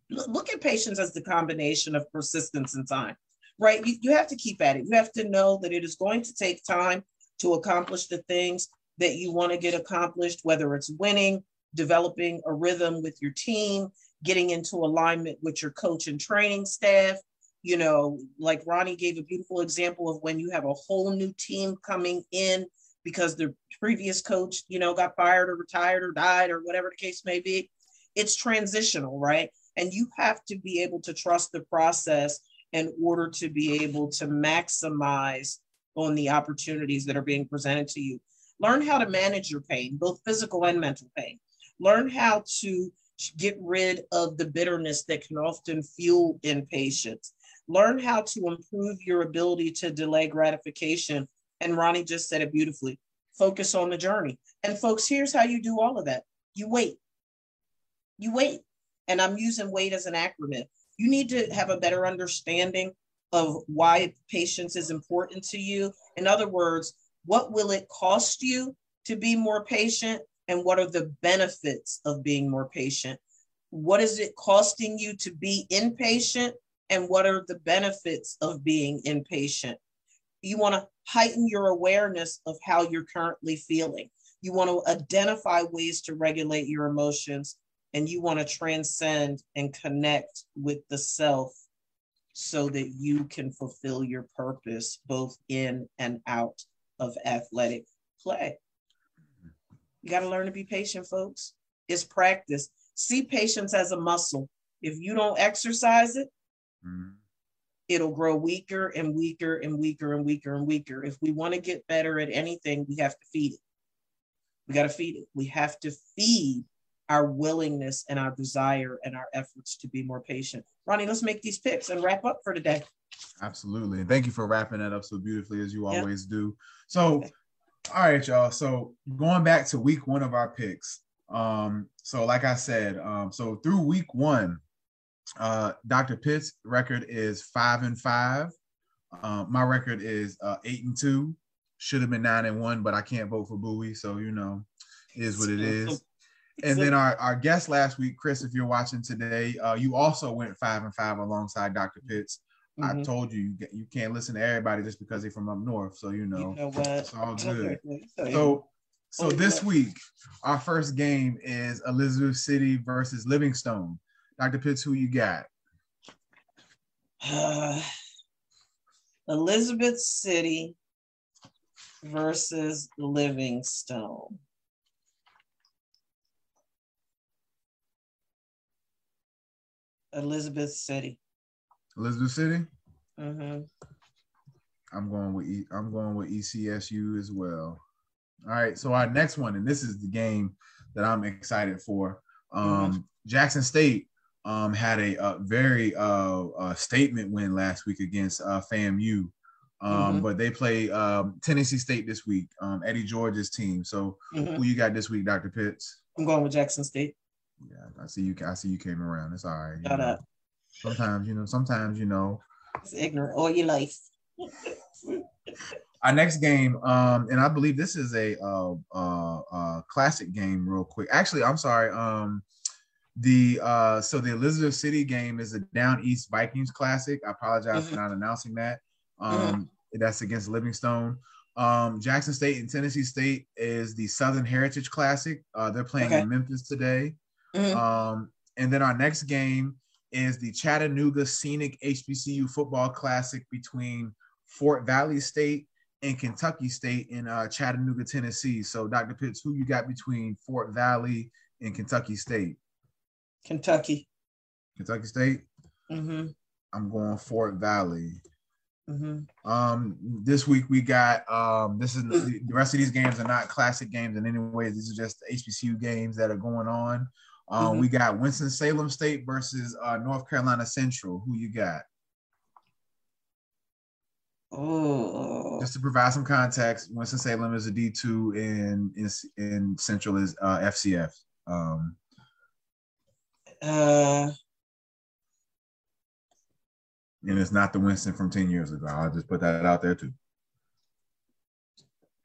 look at patience as the combination of persistence and time, right? You, you have to keep at it. You have to know that it is going to take time to accomplish the things that you want to get accomplished, whether it's winning, developing a rhythm with your team, getting into alignment with your coach and training staff, you know, like Ronnie gave a beautiful example of when you have a whole new team coming in because the previous coach, you know, got fired or retired or died or whatever the case may be. It's transitional, right? And you have to be able to trust the process in order to be able to maximize on the opportunities that are being presented to you. Learn how to manage your pain, both physical and mental pain. Learn how to get rid of the bitterness that can often fuel impatience learn how to improve your ability to delay gratification. And Ronnie just said it beautifully focus on the journey. And folks, here's how you do all of that you wait. You wait. And I'm using wait as an acronym. You need to have a better understanding of why patience is important to you. In other words, what will it cost you to be more patient? And what are the benefits of being more patient? What is it costing you to be impatient? And what are the benefits of being impatient. You want to heighten your awareness of how you're currently feeling. You want to identify ways to regulate your emotions, and you want to transcend and connect with the self so that you can fulfill your purpose both in and out of athletic play. You got to learn to be patient, folks. It's practice. See patience as a muscle. If you don't exercise it, Mm-hmm. It'll grow weaker and weaker and weaker and weaker and weaker. If we want to get better at anything, we have to feed it. We got to feed it. We have to feed our willingness and our desire and our efforts to be more patient. Ronnie, let's make these picks and wrap up for today. Absolutely. And thank you for wrapping that up so beautifully as you yep. always do. So, okay. all right, y'all. So, going back to week one of our picks. Um, so like I said, um, so through week one, uh, Dr. Pitt's record is five and five. Uh, my record is uh, eight and two. Should have been nine and one, but I can't vote for Bowie, so you know, is what it is. And then our, our guest last week, Chris, if you're watching today, uh, you also went five and five alongside Dr. Pitts. Mm-hmm. I told you you you can't listen to everybody just because they're from up north. So you know, you know it's all good. So so this week, our first game is Elizabeth City versus Livingstone. Dr. Pitts, who you got? Uh, Elizabeth City versus Livingstone. Elizabeth City. Elizabeth City. Mm-hmm. I'm going with e- I'm going with ECSU as well. All right, so our next one, and this is the game that I'm excited for. Um, mm-hmm. Jackson State um, had a, a very uh, uh, statement win last week against uh, FAMU. Um, mm-hmm. But they play um, Tennessee State this week, um, Eddie George's team. So mm-hmm. who you got this week, Dr. Pitts? I'm going with Jackson State. Yeah, I see you. I see you came around. It's all right. Shut know. up. Sometimes you know. Sometimes you know. It's ignorant all your life. Our next game, um, and I believe this is a uh, uh, uh, classic game. Real quick, actually, I'm sorry. Um, the uh, so the Elizabeth City game is a Down East Vikings Classic. I apologize mm-hmm. for not announcing that. Um, mm-hmm. That's against Livingstone. Um, Jackson State and Tennessee State is the Southern Heritage Classic. Uh, they're playing okay. in Memphis today. Mm-hmm. Um, and then our next game is the Chattanooga Scenic HBCU Football Classic between Fort Valley State and Kentucky State in uh, Chattanooga, Tennessee. So, Dr. Pitts, who you got between Fort Valley and Kentucky State? Kentucky. Kentucky State. Mm-hmm. I'm going Fort Valley. Mm-hmm. Um, this week we got um, this is the rest of these games are not classic games in any way. These are just HBCU games that are going on. Um, mm-hmm. We got Winston Salem State versus uh, North Carolina Central. Who you got? Oh. Just to provide some context, Winston Salem is a D two, and in, in Central is uh, FCS. Um, uh, and it's not the Winston from ten years ago. I'll just put that out there too.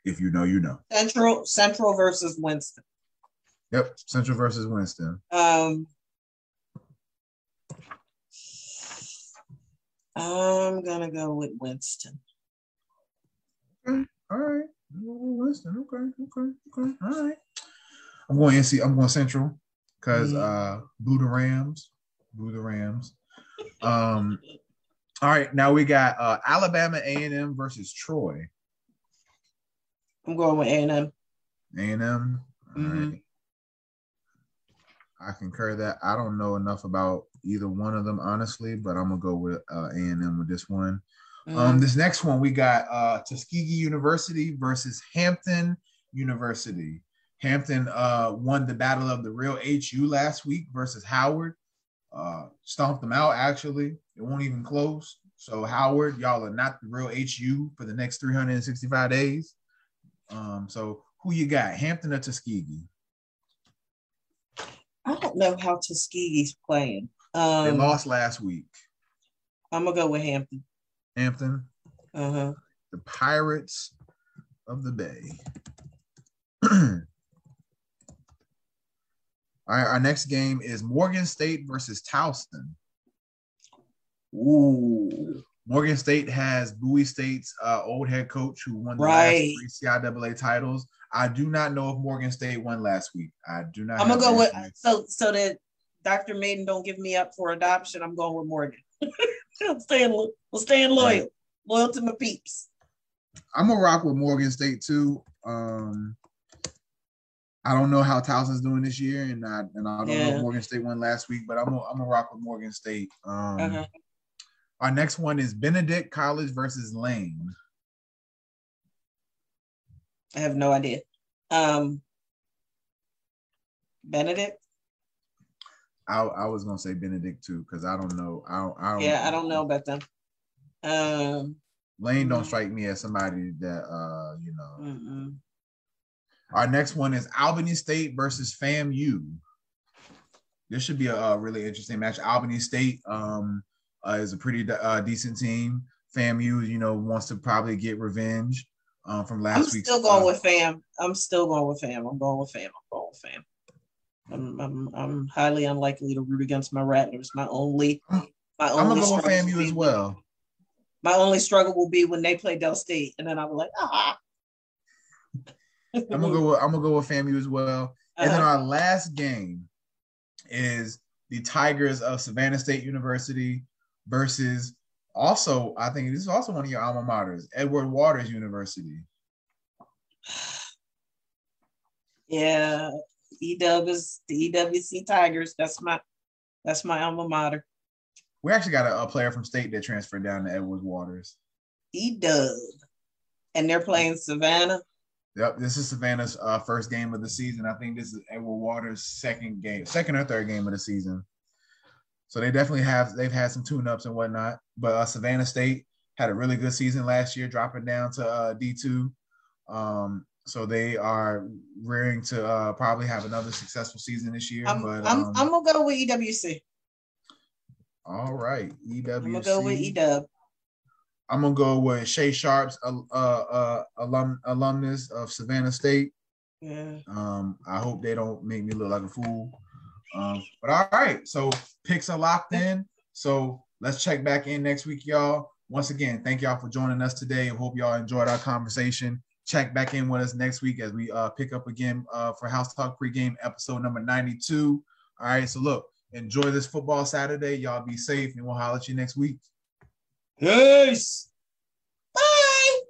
If you know, you know. Central Central versus Winston. Yep, Central versus Winston. Um, I'm gonna go with Winston. Okay, all right. Winston. Okay, okay, okay. All right. I'm going NC. I'm going Central because mm. uh, Boo the Rams. Boo the Rams. Um. all right. Now we got uh, Alabama A and M versus Troy. I'm going with A and M. A and M. Mm-hmm. I concur that I don't know enough about either one of them honestly, but I'm gonna go with uh, A and M with this one. Mm-hmm. Um, this next one we got uh, Tuskegee University versus Hampton University. Hampton uh, won the battle of the real HU last week versus Howard. Uh, stomped them out actually. It won't even close. So Howard, y'all are not the real HU for the next 365 days. Um, so who you got, Hampton or Tuskegee? I don't know how Tuskegee's playing. Um, they lost last week. I'm gonna go with Hampton. Hampton. Uh huh. The Pirates of the Bay. All right, our next game is Morgan State versus Towson. Ooh. Morgan State has Bowie State's uh, old head coach who won the right. last three CIAA titles. I do not know if Morgan State won last week. I do not. I'm gonna go with so so that Dr. Maiden don't give me up for adoption. I'm going with Morgan. I'm staying, I'm staying loyal, right. loyal to my peeps. I'm gonna rock with Morgan State too. Um, I don't know how Towson's doing this year, and I and I don't yeah. know if Morgan State won last week, but I'm gonna, I'm gonna rock with Morgan State. Um, uh-huh. Our next one is Benedict College versus Lane. I have no idea. Um, Benedict. I, I was gonna say Benedict too because I don't know. I don't, I don't. Yeah, I don't know about them. Um, Lane don't strike me as somebody that uh you know. Mm-mm. Our next one is Albany State versus FAMU. This should be a, a really interesting match. Albany State um uh, is a pretty uh, decent team. FAMU, you know, wants to probably get revenge um, from last week. I'm still going uh, with fam. I'm still going with fam. I'm going with fam. I'm going with fam. I'm, I'm, I'm highly unlikely to root against my Rattlers. My only, my only. I'm gonna go with FAMU as well. My only struggle will be when they play Del State, and then I'll be like, ah. I'm gonna go. With, I'm gonna go with FAMU as well. And uh-huh. then our last game is the Tigers of Savannah State University versus also, I think this is also one of your alma maters, Edward Waters University. Yeah, EW is the EWC Tigers. That's my that's my alma mater. We actually got a, a player from state that transferred down to Edward Waters. EW. And they're playing Savannah. Yep, this is Savannah's uh, first game of the season. I think this is Edward Waters' second game, second or third game of the season. So they definitely have they've had some tune ups and whatnot. But uh, Savannah State had a really good season last year, dropping down to uh, D two. Um, so they are rearing to uh, probably have another successful season this year. I'm, but I'm, um, I'm gonna go with EWC. All right, EWC. I'm gonna go with EW. I'm gonna go with Shay Sharps, uh, uh, alum alumnus of Savannah State. Yeah. Um, I hope they don't make me look like a fool. Um, but all right, so picks are locked in. So let's check back in next week, y'all. Once again, thank y'all for joining us today. I hope y'all enjoyed our conversation. Check back in with us next week as we uh, pick up again uh, for House Talk pregame episode number 92. All right, so look, enjoy this football Saturday. Y'all be safe, and we'll holler at you next week. Peace. Bye.